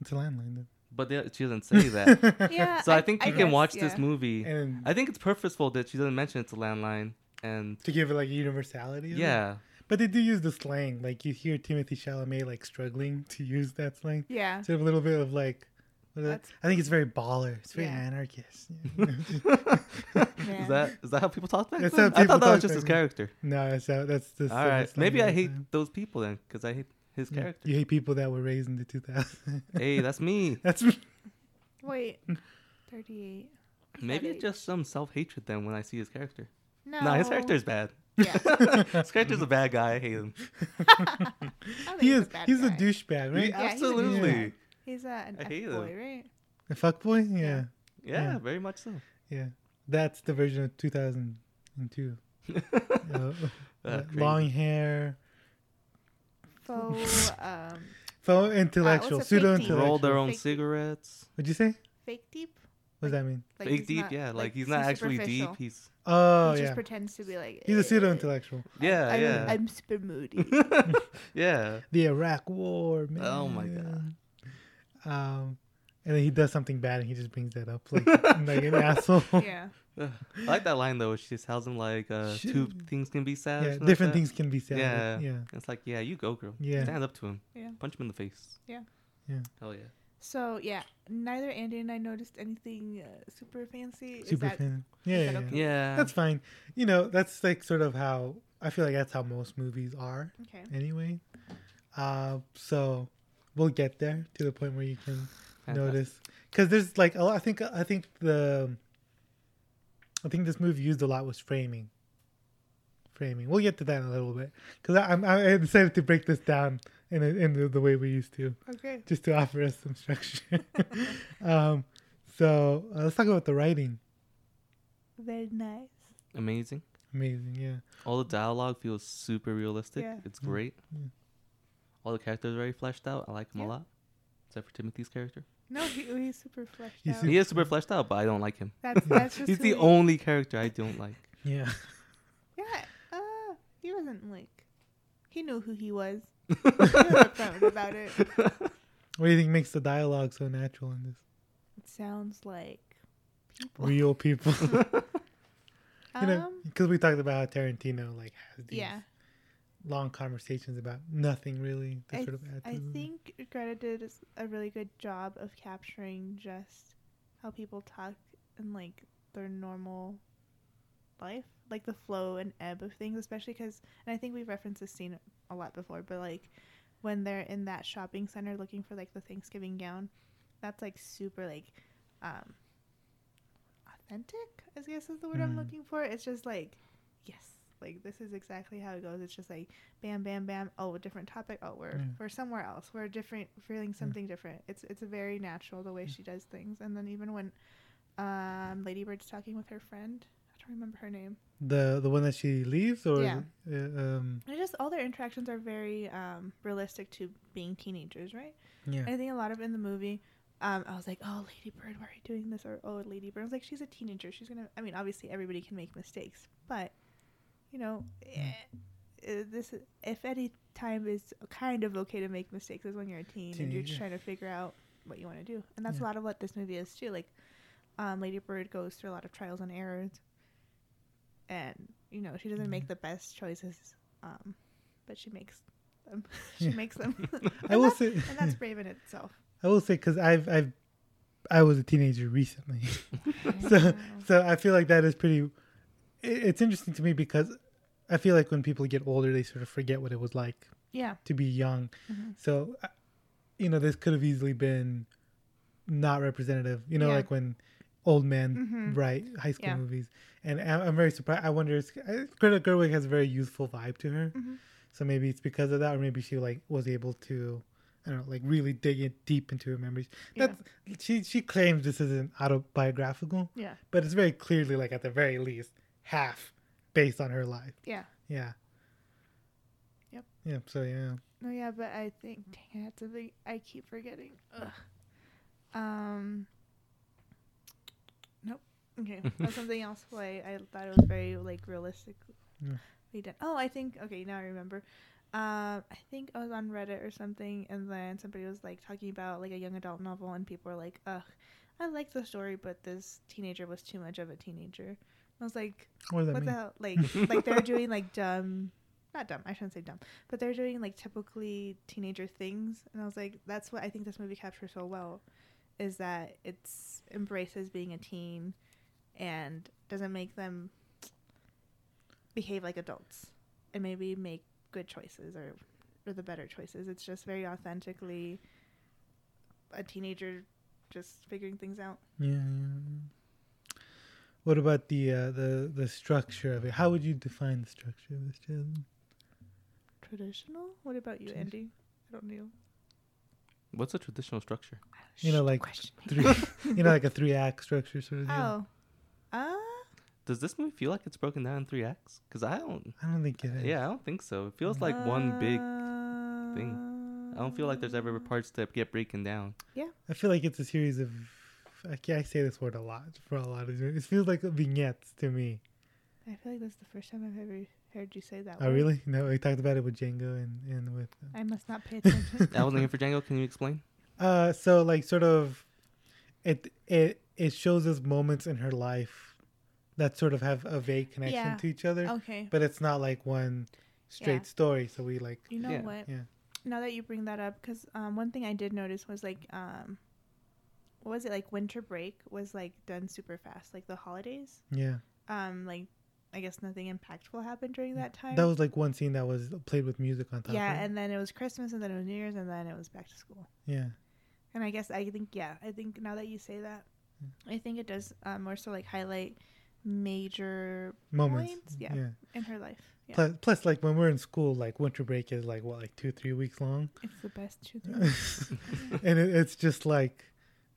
It's a landline. Then. But they, she doesn't say that. <laughs> Yeah. so I, think you can guess, watch this movie. And I think it's purposeful that she doesn't mention it's a landline. And to give it like a universality. of it. yeah, But they do use the slang. Like you hear Timothée Chalamet like struggling to use that slang. Yeah. Instead of a little bit of like, what is it? That's- I think it's very baller. It's very Yeah. anarchist. <laughs> <laughs> is that is that how people talk back That's then? how I thought that was just his character. no, that's how, that's the. All right, maybe I hate time. those people then because I hate his Yeah. character. You hate people that were raised in the 2000s. <laughs> hey, that's me. that's me. Wait. 38. Maybe it's just some self hatred then when I see his character. No. No, his character is bad. Yeah. his character's a bad guy. I hate him. I he is. a bad He's a douchebag, right? Yeah, he's a Absolutely. Douchebag. He's a, an I F hate boy, right? A fuckboy? Yeah. Yeah, Yeah. very much so. Yeah. That's the version of 2002. Uh, <laughs> Uh, long hair, Faux, <laughs> um, faux intellectual, what's pseudo intellectual. Roll their own Fake- cigarettes. What'd you say? fake deep. What does that mean? Like Fake deep, not- yeah. Like, he's not actually deep. He's Oh he just yeah, pretends to be like. he's a "Eh, pseudo intellectual. yeah, I'm, yeah, I'm super moody. <laughs> yeah. The Iraq War, man. Oh my God. Um, and then he does something bad, and he just brings that up like <laughs> like an asshole. <laughs> yeah. I like that line though. She just tells him like uh, two things can be sad. Yeah, something like different things can be said. Yeah, yeah. It's like yeah, you go, girl. Yeah. stand up to him. Yeah. punch him in the face. Yeah. Yeah. Hell yeah. So yeah, neither Andy and I noticed anything uh, super fancy. Is Super that- fan. Yeah, is yeah, that okay? Yeah, That's fine. You know, that's like sort of how I feel like that's how most movies are Okay. anyway. Uh, so we'll get there to the point where you can Fantastic. notice because there's like a lot, I think I think the I think this movie used a lot was framing. Framing. We'll get to that in a little bit because I'm I decided to break this down in a, in the, the way we used to Okay. just to offer us some structure. <laughs> um, so uh, let's talk about the writing. Very nice. amazing. Amazing, yeah. All the dialogue feels super realistic. Yeah. It's great. Mm. All the characters are very fleshed out. I like him Yeah. a lot. Except for Timothée's character. No, he, he's super fleshed He's out. super- He is super fleshed out, but I don't like him. That's that's <laughs> just He's the he- only character I don't like. Yeah. Yeah. Uh, he wasn't like. He knew who he was. <laughs> he was upfront about it. What do you think makes the dialogue so natural in this? It sounds like people. Real people. <laughs> you know, Um, because we talked about how Tarantino like has these yeah. Long conversations about nothing really I, sort of I think Greta did a really good job of capturing just how people talk in like their normal life, like the flow and ebb of things, especially because, and I think we've referenced this scene a lot before, but like when they're in that shopping center looking for like the Thanksgiving gown, that's like super like um authentic, I guess is the word I'm Mm. looking for. It's just like, yes, like this is exactly how it goes. It's just like bam, bam, bam. Oh, a different topic. Oh, we're Yeah. we're somewhere else. We're different, feeling something different. It's it's a very natural the way she does things. And then even when um Lady Bird's talking with her friend, I don't remember her name. The the one that she leaves or Yeah. uh, um And just all their interactions are very um realistic to being teenagers, right? yeah. I think a lot of in the movie, um, I was like, "Oh, Lady Bird, why are you doing this?" Or "Oh, Lady Bird." I was like, "She's a teenager. She's gonna." I mean, obviously, everybody can make mistakes, but you know, eh, eh, this if any time is kind of okay to make mistakes is when you're a teen and you're Teenager. just trying to figure out what you want to do, and that's Yeah. a lot of what this movie is too. Like, um, Lady Bird goes through a lot of trials and errors, and you know, she doesn't make the best choices, um, but she makes them. <laughs> she Yeah. makes them. <laughs> I And will that's- say and that's brave in itself. I will say because I've I've I was a teenager recently, <laughs> so so I feel like that is pretty. it- It's interesting to me because I feel like when people get older, they sort of forget what it was like Yeah. to be young. Mhm. So, uh, you know, this could have easily been not representative. You know, Yeah. like when old men Mhm. write high school Yeah. movies, and I'm very surprised. I wonder, is- I- Greta Gerwig has a very youthful vibe to her, Mhm. so maybe it's because of that, or maybe she like was able to, I don't know, like really dig it deep into her memories. Yeah. That's she she claims this isn't autobiographical, Yeah. but it's very clearly like at the very least half based on her life. Yeah. Yeah. Yep. Yeah. So yeah. No, yeah, but I think dang, I had something I keep forgetting. Ugh. Um. Nope. Okay, <laughs> that's something else. Why I thought it was very like realistic. Yeah. done. Oh, I think okay. Now I remember. Um, I think I was on Reddit or something, and then somebody was like talking about like a young adult novel, and people were like, "Ugh, I like the story, but this teenager was too much of a teenager." I was like, What what the hell? Like, like they're doing <laughs> like dumb, not dumb. I shouldn't say dumb, but they're doing like typically teenager things, and I was like, that's what I think this movie captures so well, is that it's embraces being a teen, and doesn't make them behave like adults, and maybe make good choices or or the better choices. It's just very authentically a teenager just figuring things out. Yeah, yeah. What about the uh, the the structure of it? How would you define the structure of this, Jasmine? Traditional? What about you, Andy? I don't know. What's a traditional structure? You know, like three, <laughs> you know, like a three act structure sort of deal. Oh. Uh, Does this movie feel like it's broken down in three acts? Because I don't. I don't think it is. Yeah, I don't think so. It feels like one big thing. I don't feel like there's ever parts that get breaking down. Yeah. I feel like it's a series of. I, can't, I say this word a lot for a lot of it feels like a vignettes to me. I feel like this is the first time I've ever heard you say that. Oh word. really? No, we talked about it with Django and and with. I must not pay attention. I wasn't here for Django. Can you explain? Uh, so like sort of, it it it shows us moments in her life that sort of have a vague connection Yeah. to each other. Okay. But it's not like one straight Yeah. story. So we like. You know Yeah. what? Yeah. Now that you bring that up, because um, one thing I did notice was like, um, what was it like? Winter break was like done super fast, like the holidays. Yeah. Um, like I guess nothing impactful happened during that time. That was like one scene that was played with music on top. yeah, right? and then it was Christmas, and then it was New Year's, and then it was back to school. yeah. And I guess I think yeah, I think now that you say that, I think it does uh, more so like highlight major Moments. points, yeah, Yeah. in her life. Yeah, Plus, plus, like when we're in school, like winter break is like what, like two, three weeks long, it's the best two things. <laughs> and it, it's just like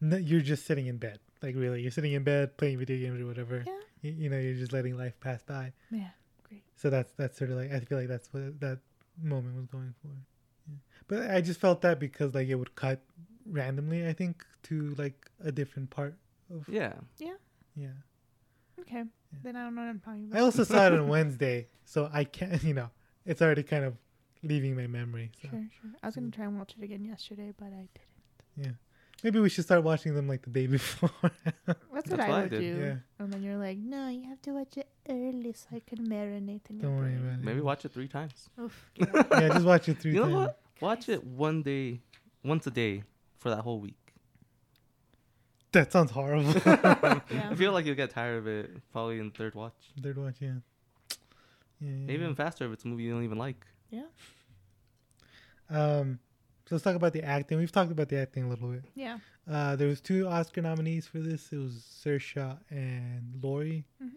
n- you're just sitting in bed. Like really, you're sitting in bed playing video games or whatever. Yeah. You, you know, you're just letting life pass by. yeah, great. So that's that's sort of like I feel like that's what that moment was going for. Yeah. But I just felt that because like it would cut randomly. I think to like a different part of Yeah. Yeah. yeah. Okay, then I don't know what I'm talking about. I also saw it on <laughs> Wednesday, so I can't. You know, it's already kind of leaving my memory. So Sure, sure. I was gonna try and watch it again yesterday, but I didn't. yeah, maybe we should start watching them like the day <laughs> before. That's, That's what what I I would do. Yeah. And then you're like, no, you have to watch it early so I can marinate in Don't worry brain." about it. Maybe watch it three times. Oof. <laughs> Yeah, just watch it three You know times. what? Watch it one day, once a day for that whole week. That sounds horrible. <laughs> Yeah. I feel like you'll get tired of it probably in third watch. Third watch, yeah. Yeah, yeah, Maybe even faster if it's a movie you don't even like. Yeah. Um, so let's talk about the acting. We've talked about the acting a little bit. Yeah. Uh, there was two Oscar nominees for this. It was Saoirse and Laurie, Mhm.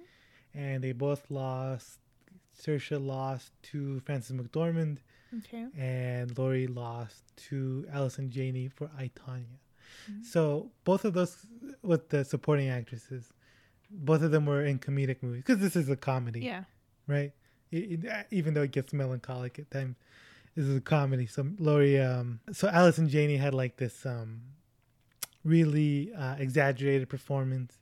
and they both lost. Saoirse lost to Frances McDormand, Okay. and Laurie lost to Allison Janney for I Tonya. Mhm. So both of those with the supporting actresses, both of them were in comedic movies because this is a comedy, Yeah. right? It- it- even though it gets melancholic at times, this is a comedy. So Laurie, um, so and Janney had like this um, really uh, exaggerated performance,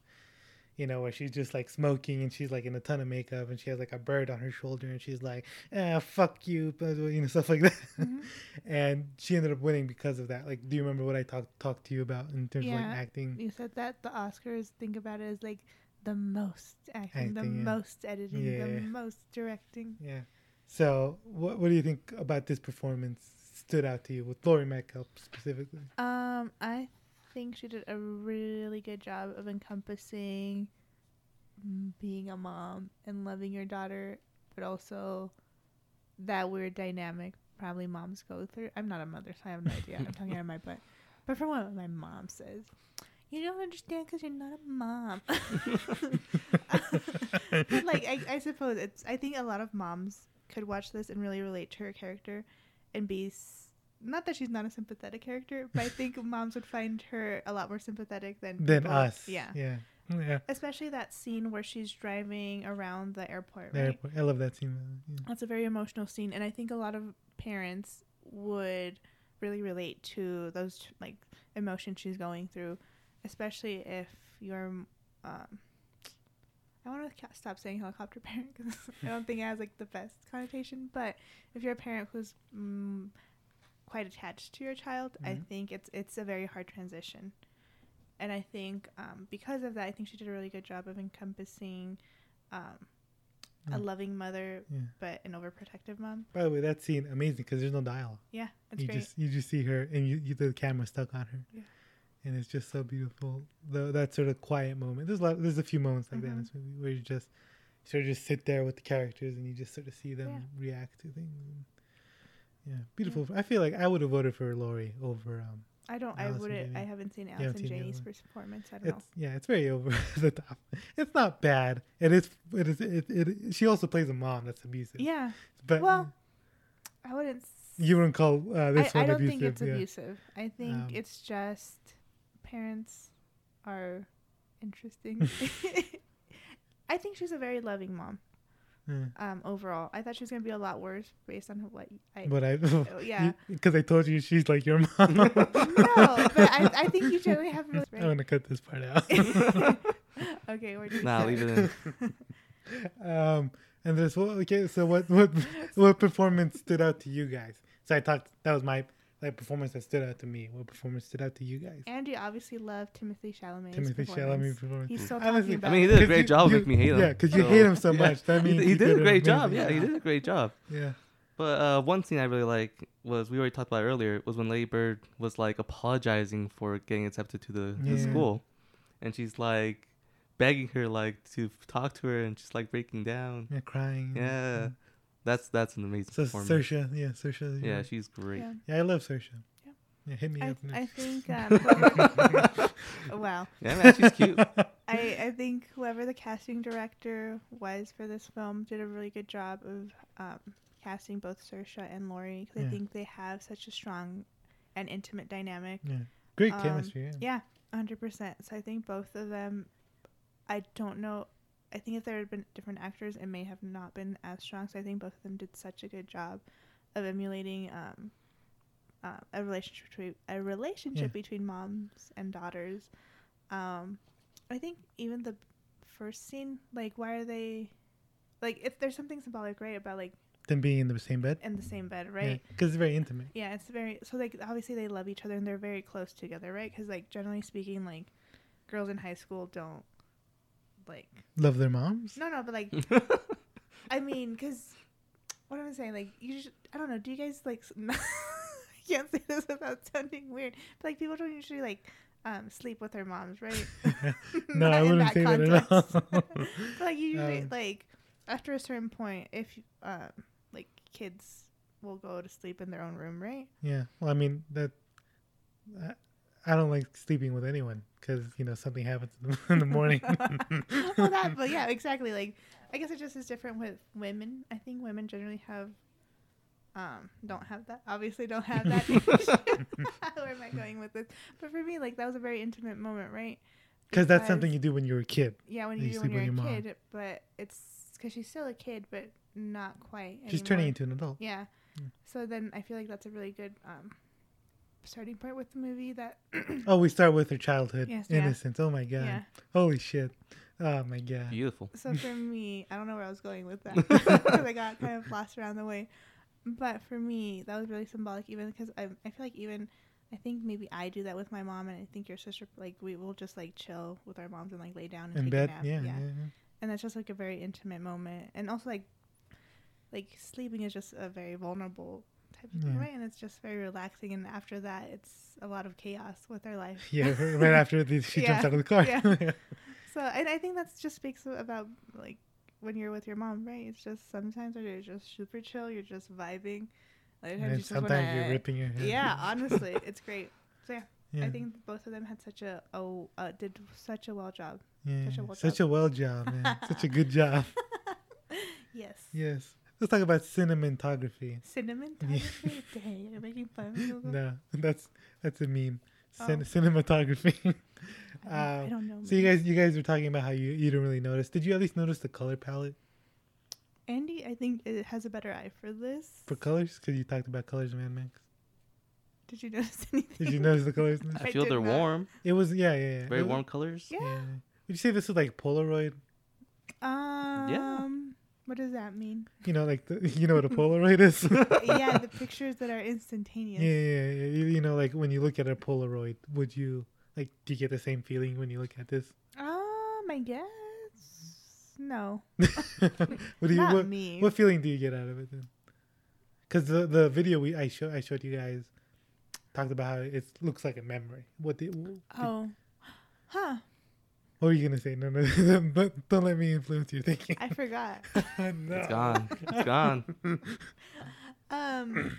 you know, where she's just like smoking and she's like in a ton of makeup and she has like a bird on her shoulder and she's like, ah, fuck you, you know, <laughs> stuff like that. Mm-hmm. and she ended up winning because of that. Like, do you remember what I talked talked to you about in terms of like acting? You said that the Oscars think about it as like the most acting, the yeah. most editing, Yeah. the most directing. Yeah. So, what what do you think about this performance stood out to you with Laurie Metcalf specifically? Um, I think she did a really good job of encompassing being a mom and loving your daughter, but also that weird dynamic probably moms go through. I'm not a mother, so I have no <laughs> idea. I'm talking out of my butt. But from what my mom says, You don't understand because you're not a mom. <laughs> <laughs> but like, I, I suppose it's. I think a lot of moms could watch this and really relate to her character, and be. s- Not that she's not a sympathetic character, but I think <laughs> moms would find her a lot more sympathetic than Than people- us. Yeah. Yeah. Yeah. Especially that scene where she's driving around the airport. The right? airport. I love that scene. Yeah. That's a very emotional scene, and I think a lot of parents would really relate to those like emotions she's going through, especially if you're. Um, I want to stop saying helicopter <laughs> parent because I don't think it has like the best connotation. But if you're a parent who's mm, quite attached to your child, I Mhm. think it's it's a very hard transition. And I think um, because of that, I think she did a really good job of encompassing um, a Mm. loving mother, Yeah. but an overprotective mom. By the way, that scene amazing because there's no dialogue. Yeah, you great. just you just see her and you, you the camera stuck on her. Yeah. And it's just so beautiful. The that sort of quiet moment. There's a lot, there's a few moments like that in Mhm. this movie where you just sort of just sit there with the characters and you just sort of see them Yeah. react to things. And, yeah, beautiful. I feel like I would have voted for Laurie over. Um, I don't. I wouldn't. I haven't seen You haven't Allison seen the other Janney's one. performance. I don't it's yeah, it's very <laughs> over the top. It's not bad. It is. It is. It, it, She also plays a mom that's abusive. Yeah. But well, I wouldn't. you wouldn't call uh, this I, one I don't abusive. think it's yeah. abusive. I think Um, it's just parents are interesting. <laughs> <laughs> I think she's a very loving mom. Yeah. Um, overall, I thought she was gonna be a lot worse based on what I. But I, Oh, <laughs> yeah. because I told you she's like your mom. no, but I, I think you generally have. Really I'm gonna cut this part out. okay, we're doing Nah, leave it in. um, and there's well, okay. So what what what performance stood out to you guys? So I talked. That was my like performance that stood out to me. What performance stood out to you guys? And you obviously loved Timothée Chalamet's Timothée performance. Chalamet performance. He's still Honestly, talking about. I mean, he did a great you- job you- making me hate him. Yeah, because you so- hate him so Yeah. much. That <laughs> He means did- he, you did a great job. amazing Yeah, he did a great job. Yeah. But uh, one scene I really like was we already talked about earlier was when Lady Bird was like apologizing for getting accepted to the, the Yeah. school, and she's like begging her like to talk to her, and she's like breaking down. Yeah, crying. Yeah, that's that's an amazing So performance. Saoirse, yeah, Saoirse. Yeah, she's great. Yeah. Yeah, I love Saoirse. Yeah. Yeah, hit me I, up. I think <laughs> um, whoever- wow. Yeah, man, she's cute. <laughs> I, I think whoever the casting director was for this film did a really good job of um, casting both Saoirse and Laurie because Yeah. I think they have such a strong and intimate dynamic. Yeah. Great Um, chemistry. Yeah. Yeah, hundred percent. So I think both of them. I don't know. I think if there had been different actors, it may have not been as strong. So I think both of them did such a good job of emulating um, uh, a relationship between a relationship Yeah. between moms and daughters. Um, I think even the first scene, like, why are they, like, if there's something symbolic, right, about like Them being in the same bed. in the same bed, right? Because it's very intimate. Yeah, it's very so like obviously they love each other and they're very close together, right? Because like generally speaking, like girls in high school don't like Love their moms. no no, but like <laughs> I mean, because what am I saying? Like you, just, I don't know. Do you guys like? s- <laughs> I can't say this without sounding weird, but like people don't usually like um sleep with their moms, right? <laughs> no, I wouldn't that say that at all. but like usually, Um, like after a certain point, if um like kids will go to sleep in their own room, right? Yeah. Well, I mean that. I, I don't like sleeping with anyone because you know something happens in the, <laughs> in the morning. <laughs> well, that, <laughs> but yeah, exactly. Like, I guess it just is different with women. I think women generally have, um, don't have that. Obviously, don't have that. Where am I going with this? But for me, like that was a very intimate moment, right? Because that's something you do when you're a kid. Yeah, when You you do when you're a your mom. kid, but it's because she's still a kid, but not quite. She's turning into an adult. Yeah. So then I feel like that's a really good um, starting point with the movie. That <clears throat> Oh, we start with her childhood Yes, yeah. innocence. Oh my god. Yeah. Holy shit. Oh my god. Beautiful. So for <laughs> me, I don't know where I was going with that <laughs> because I got kind of lost around the way. But for me, that was really symbolic, even because I, I feel like even I think maybe I do that with my mom, and I think your sister like we will just like chill with our moms and like lay down and In take bed. a nap. Yeah, yeah. yeah. and that's just like a very intimate moment, and also like like sleeping is just a very vulnerable type of thing, Yeah. right? And it's just very relaxing, and after that, it's a lot of chaos with our life. <laughs> Yeah, right after the, she jumps out of the car. yeah. <laughs> So and I think that just speaks about like when you're with your mom, right? It's just sometimes you're just super chill, you're just vibing. Other times you sometimes wanna, you're ripping your hair. Yeah, <laughs> honestly, it's great. So yeah, Yeah. I think both of them had such a oh uh, did such a well job. Yeah, such a well such job. a well job, man. such a good job. Yes. Yes. Let's talk about cinematography. Cinematography. <laughs> Dang, you're making fun of me. Google. No, that's that's a meme. Cin- Oh. cinematography. I don't- <laughs> I Um, don't know So you guys, you guys were talking about how you you didn't really notice. Did you at least notice the color palette Andy, I think it has a better eye for this. for colors? Because you talked about colors, man, Max. Did you notice <laughs> anything? Did you notice the colors? I I feel did they're not. warm, It was yeah, yeah, yeah. very It- warm colors. Yeah. Yeah. Would you say this is like Polaroid? Um. What does that mean? You know, like the, <laughs> you know what a Polaroid is? <laughs> yeah, the <laughs> pictures that are instantaneous. yeah, yeah, yeah. You, you know, like when you look at a Polaroid, would you like? Do you get the same feeling when you look at this? Um, I guess no. what do you Not what, me. what feeling do you get out of it then? Because the the video we I show I showed you guys talked about how it looks like a memory. What did, what, Oh, huh. What were you gonna say? No, no, <laughs> don't, don't let me influence your thinking. I forgot. <laughs> no. It's gone. It's gone. <laughs> Um,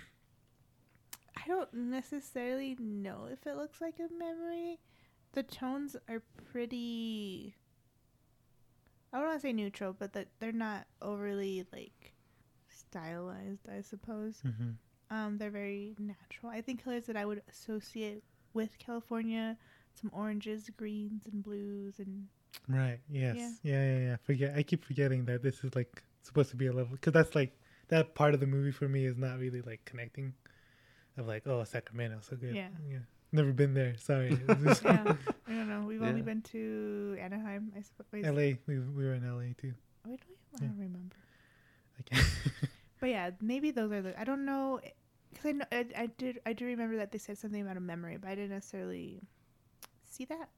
I don't necessarily know if it looks like a memory. The tones are pretty. I don't want to say neutral, but that they're not overly like stylized. I suppose. Mhm. Um, they're very natural. I think colors that I would associate with California, some oranges, greens, and blues, and Right. Yes. Yeah. Yeah. yeah. Yeah. Forget. I keep forgetting that this is like supposed to be a level because that's like that part of the movie for me is not really like connecting. Of like, oh, Sacramento, so good. Yeah. Yeah. Never been there. Sorry. <laughs> Yeah, I don't know. We've only been to Anaheim, I suppose. L.A. We we were in L.A. too. Oh, wait, wait, I Yeah. don't remember. Okay. <laughs> But yeah, maybe those are the. I don't know, because I, know I I did I do remember that they said something about a memory, but I didn't necessarily see that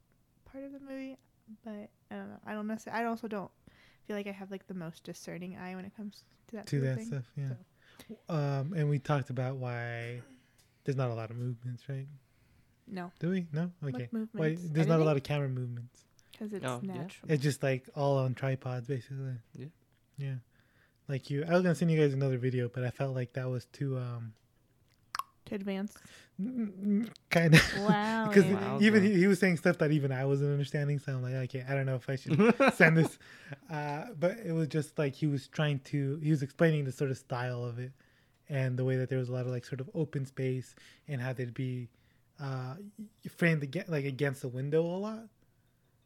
part of the movie. But I don't know. I don't necessarily. I also don't feel like I have like the most discerning eye when it comes to that. to that thing. stuff. Yeah. so. Um, and we talked about why there's not a lot of movements, right? No, Do we? No. Okay. Why movements? there's not a lot of camera movements. because it's Oh, yeah. natural. It's just like all on tripods, basically. Yeah. Yeah. Like you, I was gonna send you guys another video, but I felt like that was too um, to advance. kind of. Wow. <laughs> Because Andy. Wow. even he, he was saying stuff that even I wasn't understanding. So I'm like, okay, I don't know if I should <laughs> send this. Uh, but it was just like he was trying to, he was explaining the sort of style of it and the way that there was a lot of like sort of open space and how they'd be uh, framed against, like against the window a lot,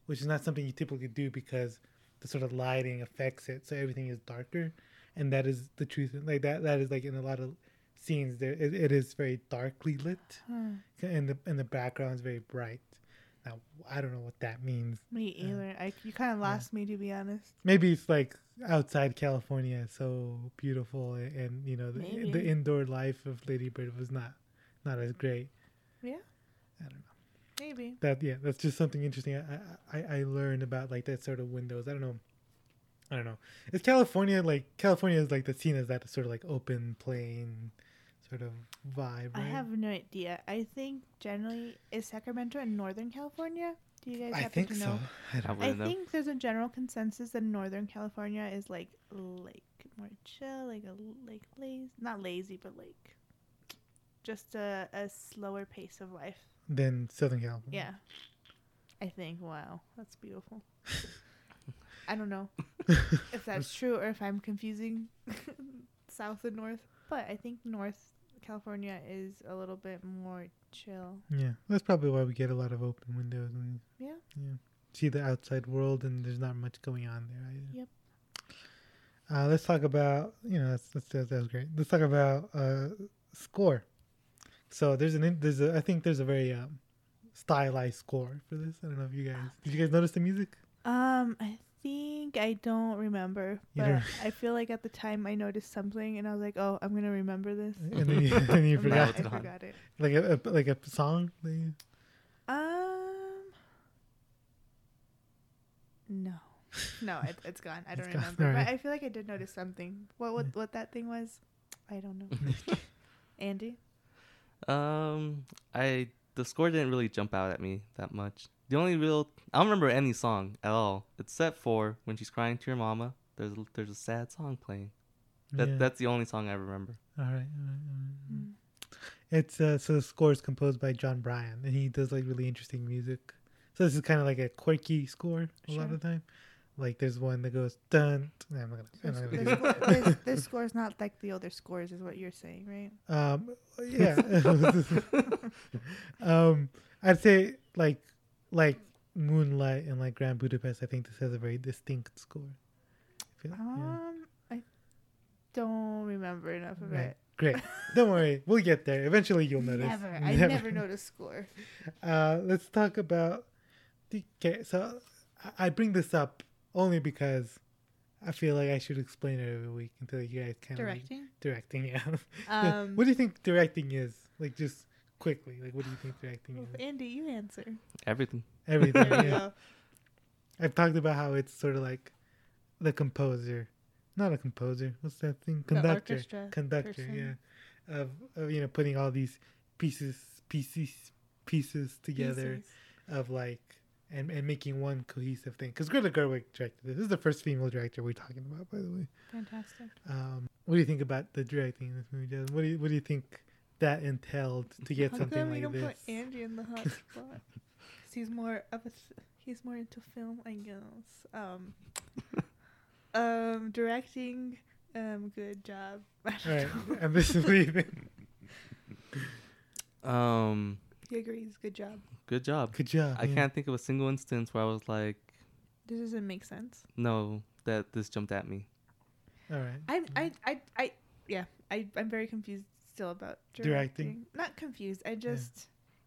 which is not something you typically do because the sort of lighting affects it. So everything is darker. And that is the truth. Like that, that is like in a lot of scenes there, it, it is very darkly lit hmm. Huh. and the and the background is very bright. Now I don't know what that means. Me uh, either. I you kind of lost me to be honest. Maybe it's like outside California, is so beautiful, and, and you know the, Maybe. the indoor life of Lady Bird was not not as great. Yeah. I don't know. Maybe. That yeah, that's just something interesting. I, I I learned about like that sort of windows. I don't know. I don't know. Is California like California is like the scene as that sort of like open plain sort of vibe? I have no idea. I think generally is Sacramento in Northern California. Do you guys I happen think to so. know? I don't I I wouldn't know. think there's a general consensus that Northern California is like like more chill, like a like lazy, not lazy, but like just a, a slower pace of life. Than Southern California. Yeah, I think. Wow, that's beautiful. <laughs> I don't know <laughs> if that's true or if I'm confusing <laughs> South and North, but I think North California is a little bit more chill. Yeah, that's probably why we get a lot of open windows and Yeah. yeah, see the outside world and there's not much going on there either. Yep. Uh, let's talk about you know that's, that's that was great. Let's talk about uh, score. So there's an there's a I think there's a very um, stylized score for this. I don't know if you guys did you guys notice the music? Um, I think I don't remember, but don't- I feel like at the time I noticed something and I was like, "Oh, I'm gonna remember this." And then you, <laughs> and you <laughs> forgot it's I forgot it. like a, a like a song. that you- Um, no, no, it, it's gone. I don't gone. remember, Alright. but I feel like I did notice something. What what what that thing was? I don't know. <laughs> Andy, Um, I the score didn't really jump out at me that much. The only real I don't remember any song at all except for when she's crying to her mama. There's a, there's a sad song playing. That Yeah. that's the only song I remember. All right. All right, all right, all right. It's uh, so the score is composed by Jon Brion, and he does like really interesting music. So this is kind of like a quirky score a lot of the time. Like there's one that goes dun. nah, I'm not gonna. I'm not This, gonna do score, this, <laughs> this score is not like the other scores, is what you're saying, right? Um, yeah. <laughs> <laughs> um, I'd say like like Moonlight and like Grand Budapest. I think this has a very distinct score. I feel- yeah. Um, I don't remember enough of Right. it. Great. Don't worry, <laughs> we'll get there. Eventually, you'll notice. Never. I never notice score. <laughs> Uh, let's talk about. the- Okay, so I- bring this up only because I feel like I should explain it every week until you guys kind of Directing? directing, yeah. <laughs> Um, what do you think directing is? Like, just quickly, like, what do you think directing Well, is? Andy, you answer. Everything. Everything. Yeah. go. I've talked about how it's sort of like the composer, not a composer. What's that thing? The Conductor. orchestra Conductor. person. Yeah. Of, of you know putting all these pieces, pieces, pieces together Pieces. of like and and making one cohesive thing. Because Greta Gerwig directed this. This is the first female director we're talking about, by the way. Fantastic. Um, what do you think about the directing in this movie, Jasmine? What do you what do you think that entailed to get How something come you like don't this? put Andy in the hot <laughs> spot? 'Cause he's more of a, th- he's more into film, I guess. Um, <laughs> um, directing, um, good job. <laughs> I don't All right, know. and this is what you think. Um, He agrees. Good job. good job. Good job. I yeah. can't think of a single instance where I was like, This doesn't make sense. no, that this jumped at me. All right. I, I, I, I, yeah. I, I'm very confused still about directing. Directing. Not confused. I just,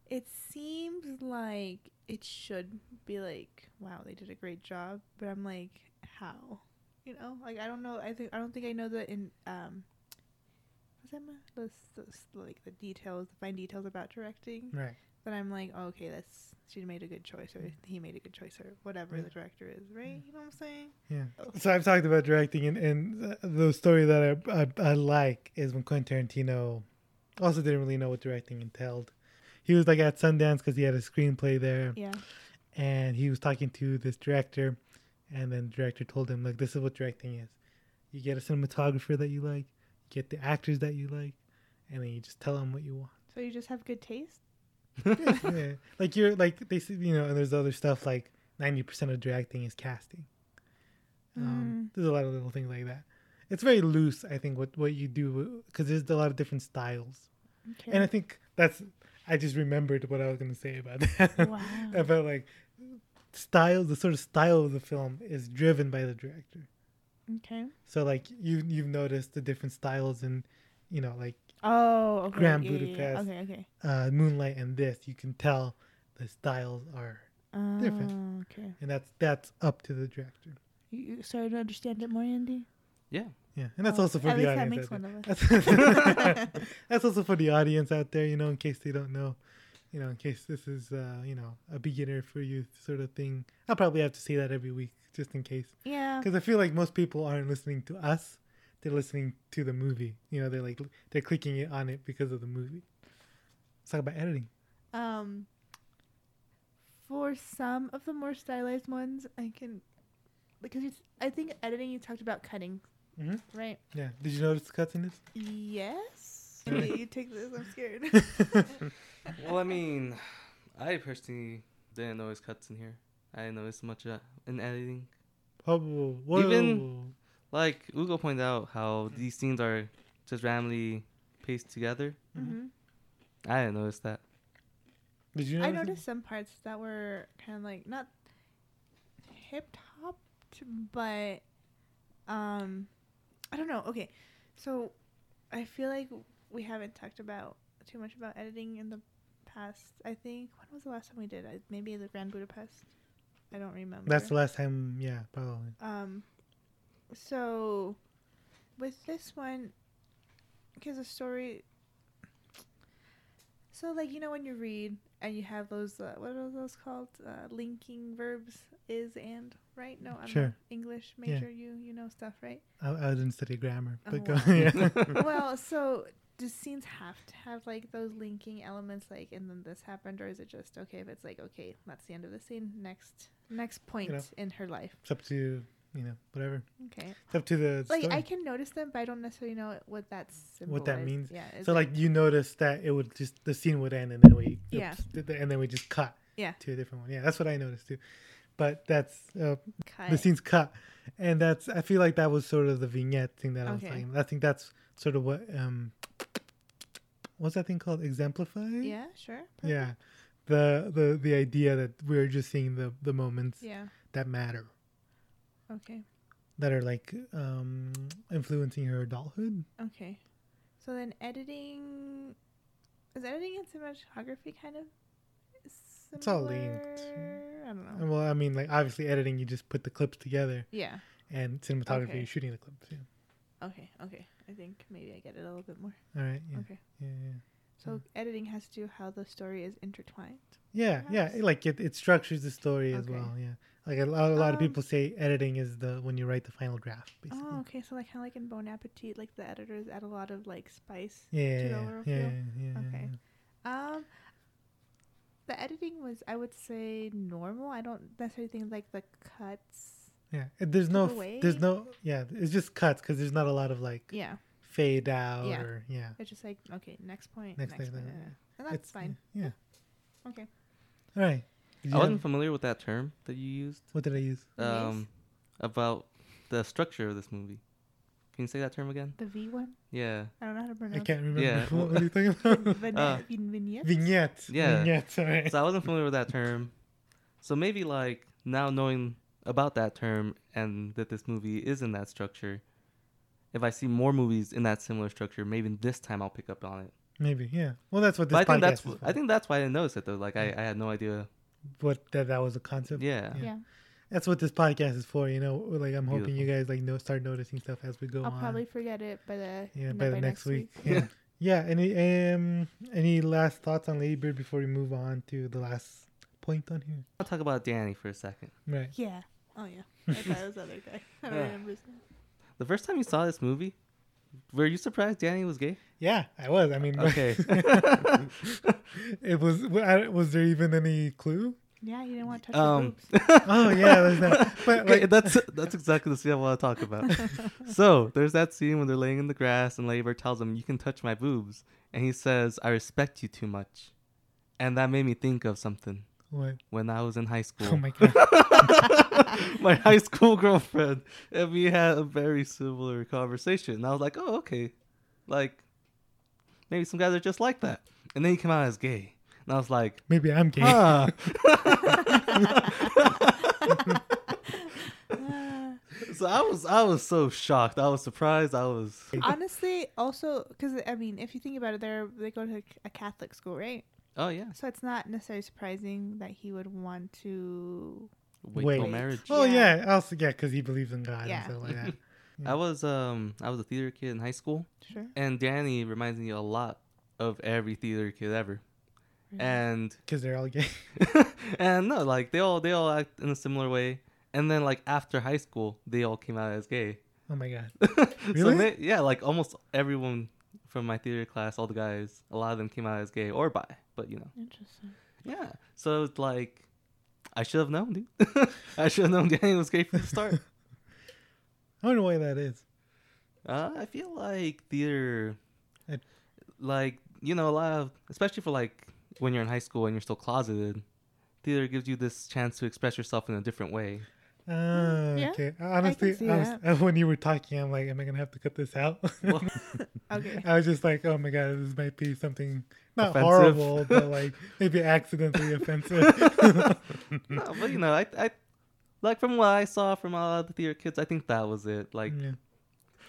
it seems like it should be like, wow, they did a great job. But I'm like, how? You know, like I don't know. I think I don't think I know the in um. What's that? The, the, like the details, the fine details about directing. Right. But I'm like, oh, okay, that's she made a good choice, or he made a good choice, or whatever Yeah. the director is, right? You know what I'm saying? Yeah. Oh. So I've talked about directing, and, and uh, the story that I, I I like is when Quentin Tarantino also didn't really know what directing entailed. He was like at Sundance because he had a screenplay there, Yeah. and he was talking to this director, and then the director told him like, "This is what directing is. You get a cinematographer that you like, you get the actors that you like, and then you just tell them what you want." So you just have good taste. <laughs> yeah. Like you're like they say, you know, and there's other stuff like ninety percent of directing is casting. Um, There's a lot of little things like that. It's very loose, I think, what what you do because there's a lot of different styles, Okay. and I think that's. I just remembered what I was gonna say about that. <laughs> Wow. about like style, the sort of style of the film is driven by the director. Okay. So like you you've noticed the different styles and you know like Oh, okay. Grand yeah, yeah, yeah. Budapest, Okay, okay. uh, Moonlight, and this you can tell the styles are different, Oh, okay. and that's that's up to the director. You, you started to understand it more, Andy. Yeah. Yeah, and that's Oh, also for at the least that audience. makes one of there. us. <laughs> That's, <laughs> that's also for the audience out there, you know, in case they don't know, you know, in case this is, uh, you know, a beginner for you sort of thing. I'll probably have to say that every week just in case. Yeah. Because I feel like most people aren't listening to us; they're listening to the movie. You know, they're like they're clicking it on it because of the movie. Let's talk about editing. Um. For some of the more stylized ones, I can, because you, I think editing. You talked about cutting, Mhm. right? Yeah. Did you notice the cuts in this? Yes. <laughs> Andy, you take this. I'm scared. <laughs> Well, I mean, I personally didn't notice cuts in here. I didn't notice much uh, in editing. Oh, whoa. Even like Ugo pointed out, how these scenes are just randomly paced together. hmm I didn't notice that. Did you I notice? it? noticed some parts that were kind of like not hip hop, but um, I don't know. Okay, so I feel like we haven't talked about too much about editing in the past. I think when was the last time we did? I, maybe the Grand Budapest. I don't remember. That's the last time. Yeah, probably. Um, so with this one, because the story. So like you know when you read and you have those uh, what are those called uh, linking verbs is and right no I'm Sure. not English Yeah. major you you know stuff right I, I didn't study grammar, Oh, but go. wow. yeah. <laughs> well so do scenes have to have like those linking elements like and then this happened or is it just okay if it's like okay that's the end of the scene next next point know. in her life It's up to you know, whatever. Okay. It's up to the Like story. I can notice them, but I don't necessarily know what that's what that means. Yeah. So like you notice that it would just the scene would end and then we Yeah. oops, th- th- and then we just cut Yeah. to a different one. Yeah, that's what I noticed too. But that's uh, the scene's cut, and that's I feel like that was sort of the vignette thing that I was Okay. talking. I think that's sort of what um, what's that thing called? Exemplify. Yeah. Sure. Yeah, the the the idea that we're just seeing the the moments Yeah. that matter Okay. that are like um influencing her adulthood. Okay. So then editing is editing and cinematography kind of similar? It's all linked. I don't know. Well, I mean, like obviously editing, you just put the clips together. Yeah. And cinematography, Okay. you're shooting the clips. Yeah. Okay, okay. I think maybe I get it a little bit more. All right. Yeah. Okay. Yeah. Yeah. So editing has to do how the story is intertwined. Yeah. Yeah. Like it, it structures the story as well. Yeah. Like a lot, a lot of Um, people say editing is the when you write the final draft. Basically. Oh, okay. So like kind of like in Bon Appetit, like the editors add a lot of like spice Yeah, to the yeah, overall yeah, yeah, yeah, okay. Um, the editing was, I would say, normal. I don't necessarily think like the cuts. Yeah. There's no. There's no. Yeah. It's just cuts because there's not a lot of like. Yeah. Fade out Yeah. or yeah. It's just like okay, next point, Next next, thing, point, yeah. yeah. and that's It's- fine. Yeah. Okay. All right. Did I you wasn't have- familiar with that term that you used. What did I use? Um, about the structure of this movie. Can you say that term again? The V one. Yeah. I don't know how to pronounce. I can't remember. Yeah. <laughs> What, what are you talking about? <laughs> Vignette, Uh, vin- vignettes. Vignettes. Yeah. Vignette. All right. So I wasn't familiar with that term. So maybe like now knowing about that term and that this movie is in that structure, if I see more movies in that similar structure, maybe this time I'll pick up on it. Maybe. Yeah. Well, that's what this But I think podcast that's is for. I think that's why I didn't notice it though. Like I, I had no idea. what that that was a concept. Yeah. Yeah. That's what this podcast is for. You know, like I'm hoping Beautiful. you guys like know start noticing stuff as we go I'll on. probably forget it by the yeah, no, by the next week. Yeah. <laughs> yeah. Any um any last thoughts on Lady Bird before we move on to the last point on here? I'll talk about Danny for a second. Right. Yeah. Oh yeah. I thought it was other guy. <laughs> I don't Yeah. remember his name. The first time you saw this movie, were you surprised Danny was gay? Yeah, I was. I mean, <laughs> Okay. it was. Was there even any clue? Yeah, you didn't want to touch Um, the boobs. <laughs> Oh yeah, there's that. But like, that's that's exactly the scene I want to talk about. <laughs> so there's that scene when they're laying in the grass and Lady Bird tells him, "You can touch my boobs," and he says, "I respect you too much," and that made me think of something. What? When I was in high school. Oh my god. <laughs> my high school girlfriend, and we had a very similar conversation. And I was like, "Oh, okay, like maybe some guys are just like that." And then he came out as gay, and I was like, Maybe I'm gay. Huh. <laughs> so I was I was so shocked. I was surprised. I was Honestly, also because I mean, if you think about it, they're they go to a Catholic school, right? Oh yeah. So it's not necessarily surprising that he would want to Wait, till marriage. Oh Yeah. yeah. Also yeah, because he believes in God Yeah. and stuff like that. <laughs> I was um I was a theater kid in high school. Sure. And Danny reminds me a lot of every theater kid ever. And <laughs> Because they're all gay. <laughs> and no, like they all they all act in a similar way. And then like after high school, they all came out as gay. Oh my god. so Really? yeah, like almost everyone from my theater class, all the guys, a lot of them came out as gay or bi, but you know. Interesting. Yeah. So it's like I should have known, dude. <laughs> I should have known Danny was gay from the start. <laughs> I wonder why that is. Uh, I feel like theater, It- like you know, a lot of, especially for like when you're in high school and you're still closeted, theater gives you this chance to express yourself in a different way. Ah, Yeah, okay. I Honestly, can see I was, <laughs> when you were talking, I'm like, am I gonna have to cut this out? Okay. I was just like, oh my god, this might be something not Offensive. horrible, but like <laughs> maybe accidentally offensive. <laughs> no, but you know, I, I, like from what I saw from all the theater kids, I think that was it. Like, Yeah.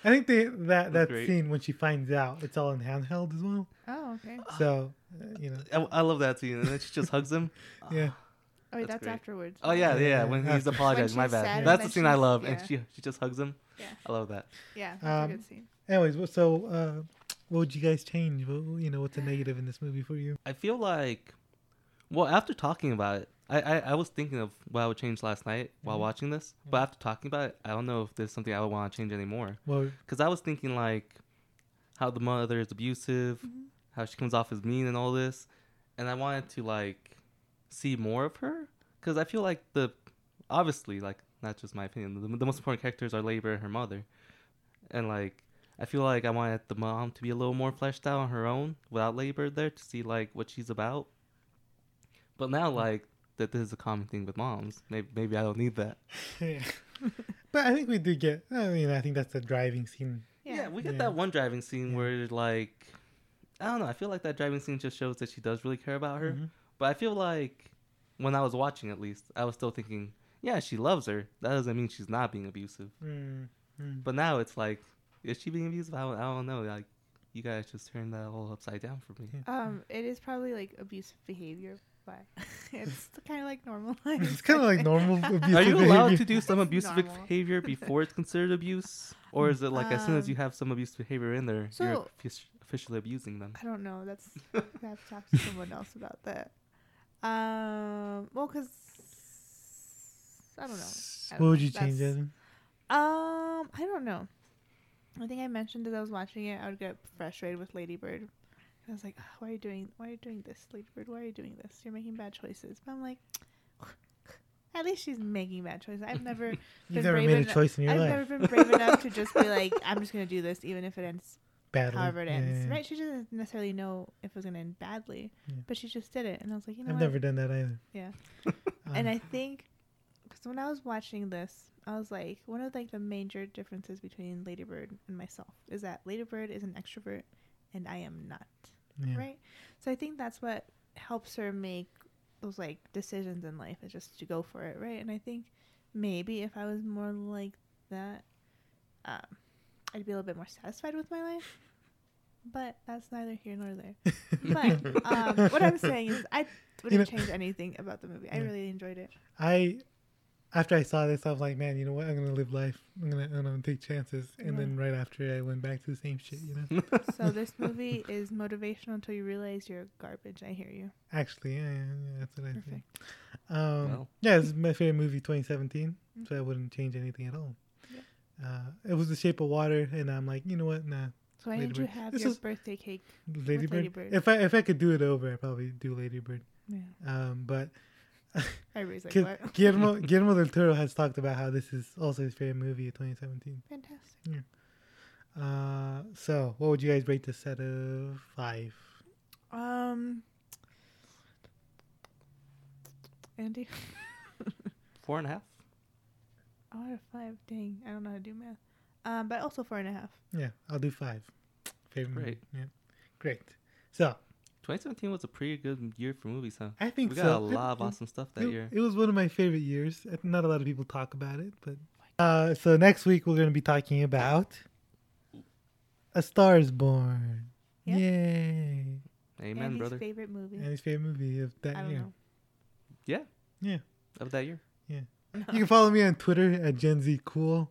I think they, that that great. scene when she finds out it's all in handheld as well. Oh, okay. <gasps> So uh, you know, I, I love that scene, and then she just hugs him. <laughs> yeah. Oh, wait, that's, great. afterwards. Oh yeah, yeah. Yeah, When he's apologizing, When my bad. sad That's the scene I she's- love, and she she just hugs him. Yeah. I love that. Yeah, that's Um, a good scene. Anyways, so uh, what would you guys change? What, you know, what's a negative in this movie for you? I feel like, well, after talking about it, I, I, I was thinking of what I would change last night while Mhm. watching this. But after talking about it, I don't know if there's something I would want to change anymore. Well, Because I was thinking like how the mother is abusive, how she comes off as mean and all this, and I wanted to like see more of her. Because I feel like the obviously like not just my opinion. The, the most important characters are Lady Bird and her mother, and like I feel like I wanted the mom to be a little more fleshed out on her own without Lady Bird there to see like what she's about. But now, like that, this is a common thing with moms. Maybe maybe I don't need that. <laughs> yeah. <laughs> but I think we do get. I mean, I think that's the driving scene. Yeah, we get Yeah. that one driving scene where like I don't know. I feel like that driving scene just shows that she does really care about her. Mhm. But I feel like when I was watching, at least, I was still thinking, yeah, she loves her. That doesn't mean she's not being abusive. Mm, mm. But now it's like, is she being abusive? I don't, I don't know. Like, you guys just turned that all upside down for me. Um, it is probably like abusive behavior, but <laughs> it's kind of like normal. <laughs> It's kind of like normal <laughs> abusive behavior. Are you allowed behavior. to do some It's abusive normal. behavior before it's considered abuse, or is it like as soon as you Um, have some abusive behavior in there, you're so- offic- officially abusing them? I don't know. That's I have to talk to someone else about that. Um, well, cause I don't know. I don't What would know. you change, That's- Evan? Um, I don't know. I think I mentioned as I was watching it, I would get frustrated with Lady Bird. I was like, "Ugh, "Why are you doing? Why are you doing this, Lady Bird? Why are you doing this? You're making bad choices." But I'm like, at least she's making bad choices. I've never. <laughs> You've been never brave made a eno- choice in your I've life. never been brave enough to just be <laughs> like, "I'm just gonna do this, even if it ends Badly. however it ends." yeah. Right? She doesn't necessarily know if it was gonna end badly, Yeah. but she just did it, and I was like, you know, I've what? never done that either. Yeah. <laughs> and Um, I think because when I was watching this, I was like, one of like the major differences between Lady Bird and myself is that Lady Bird is an extrovert and I am not. Yeah. Right. So I think that's what helps her make those like decisions in life is just to go for it, right? And I think maybe if I was more like that, um, I'd be a little bit more satisfied with my life. But that's neither here nor there. <laughs> But um, what I'm saying is, I wouldn't know- change anything about the movie. I Yeah. really enjoyed it. I after I saw this, I was like, man, you know what? I'm gonna live life. I'm gonna, I'm gonna take chances. And Yeah. then right after, I went back to the same shit. You know. <laughs> So <laughs> this movie is motivational until you realize you're garbage. I hear you. Actually, yeah, yeah, yeah, that's what I think. Perfect. Um, Well. yeah, it's my favorite movie, 2017. So I wouldn't change anything at all. Uh, it was The Shape of Water, and I'm like, you know what? Nah, So why Lady didn't you have This your birthday cake? Lady with Bird. Lady Bird. If I if I could do it over, I'd probably do Lady Bird. Yeah. Um, but <laughs> Everybody's like, what? Guillermo <laughs> Guillermo del Toro has talked about how this is also his favorite movie of 2017. Fantastic. Uh, so what would you guys rate this out of five? Um, Andy, <laughs> Four and a half. oh, out of five. Dang, I don't know how to do math. Um, but also four and a half. Yeah, I'll do five. Favorite movie. Great. Yeah, great. So 2017 was a pretty good year for movies, huh? I think we got so. a It- lot of awesome stuff that it, year. it was one of my favorite years. Not a lot of people talk about it, but uh, so next week we're going to be talking about A Star Is Born. Yeah. Yay! Amen, Andy's brother. favorite movie. And his favorite movie of that I don't year. know. Yeah, Yeah. of that year. Yeah. You can follow me on Twitter at Gen Z Cool.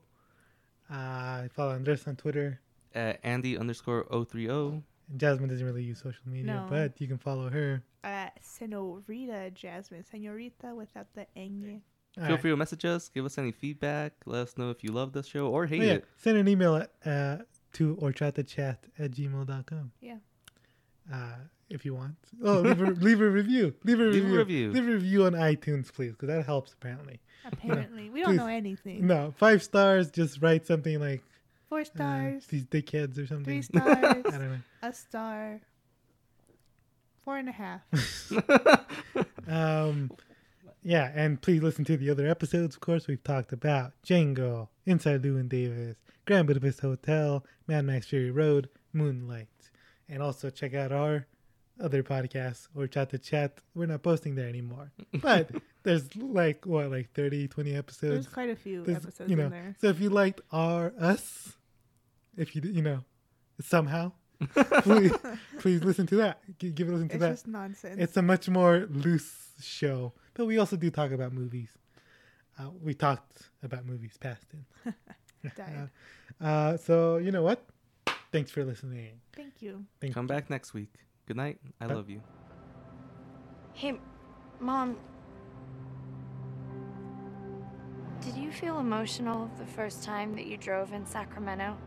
Uh, follow Andres on Twitter. At Andy underscore 030. Jasmine doesn't really use social media, No. but you can follow her. Uh, Senorita Jasmine. Senorita without the eng. All Feel right. free to message us, give us any feedback, let us know if you love the show or hate Oh, yeah. it. Send an email at, uh, to or chat the chat at gmail.com. Yeah. Uh, if you want. Oh, leave a, <laughs> leave a review. Leave a Leave review. review. Leave a review on iTunes, please, because that helps apparently. Apparently, we don't Please. know anything. No, five stars. Just write something like Four uh, stars. these dickheads or something. Three stars. <laughs> I don't know. a star. Four and a half. <laughs> Um, yeah, and please listen to the other episodes. Of course, we've talked about Django, Inside Llewyn Davis, Grand Budapest Hotel, Mad Max Fury Road, Moonlight, and also check out our other podcasts or chat to chat. We're not posting there anymore, but there's like what, like 30, 20 episodes. There's quite a few There's- episodes you know, in there. So if you liked our us, if you you know somehow, <laughs> please please listen to that. G- give a listen to It's that. just nonsense. It's a much more loose show, but we also do talk about movies. Uh, we talked about movies past it. <laughs> <laughs> Died. uh, so you know what? Thanks for listening. Thank you. Thank Come you. back next week. Good night. I Bye. love you. Hey, Mom. Feel emotional the first time that you drove in Sacramento?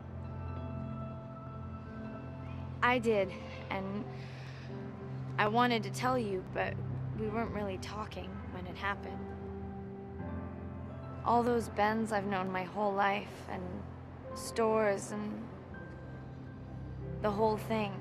I did, and I wanted to tell you, but we weren't really talking when it happened. All those bends I've known my whole life, and stores, and the whole thing.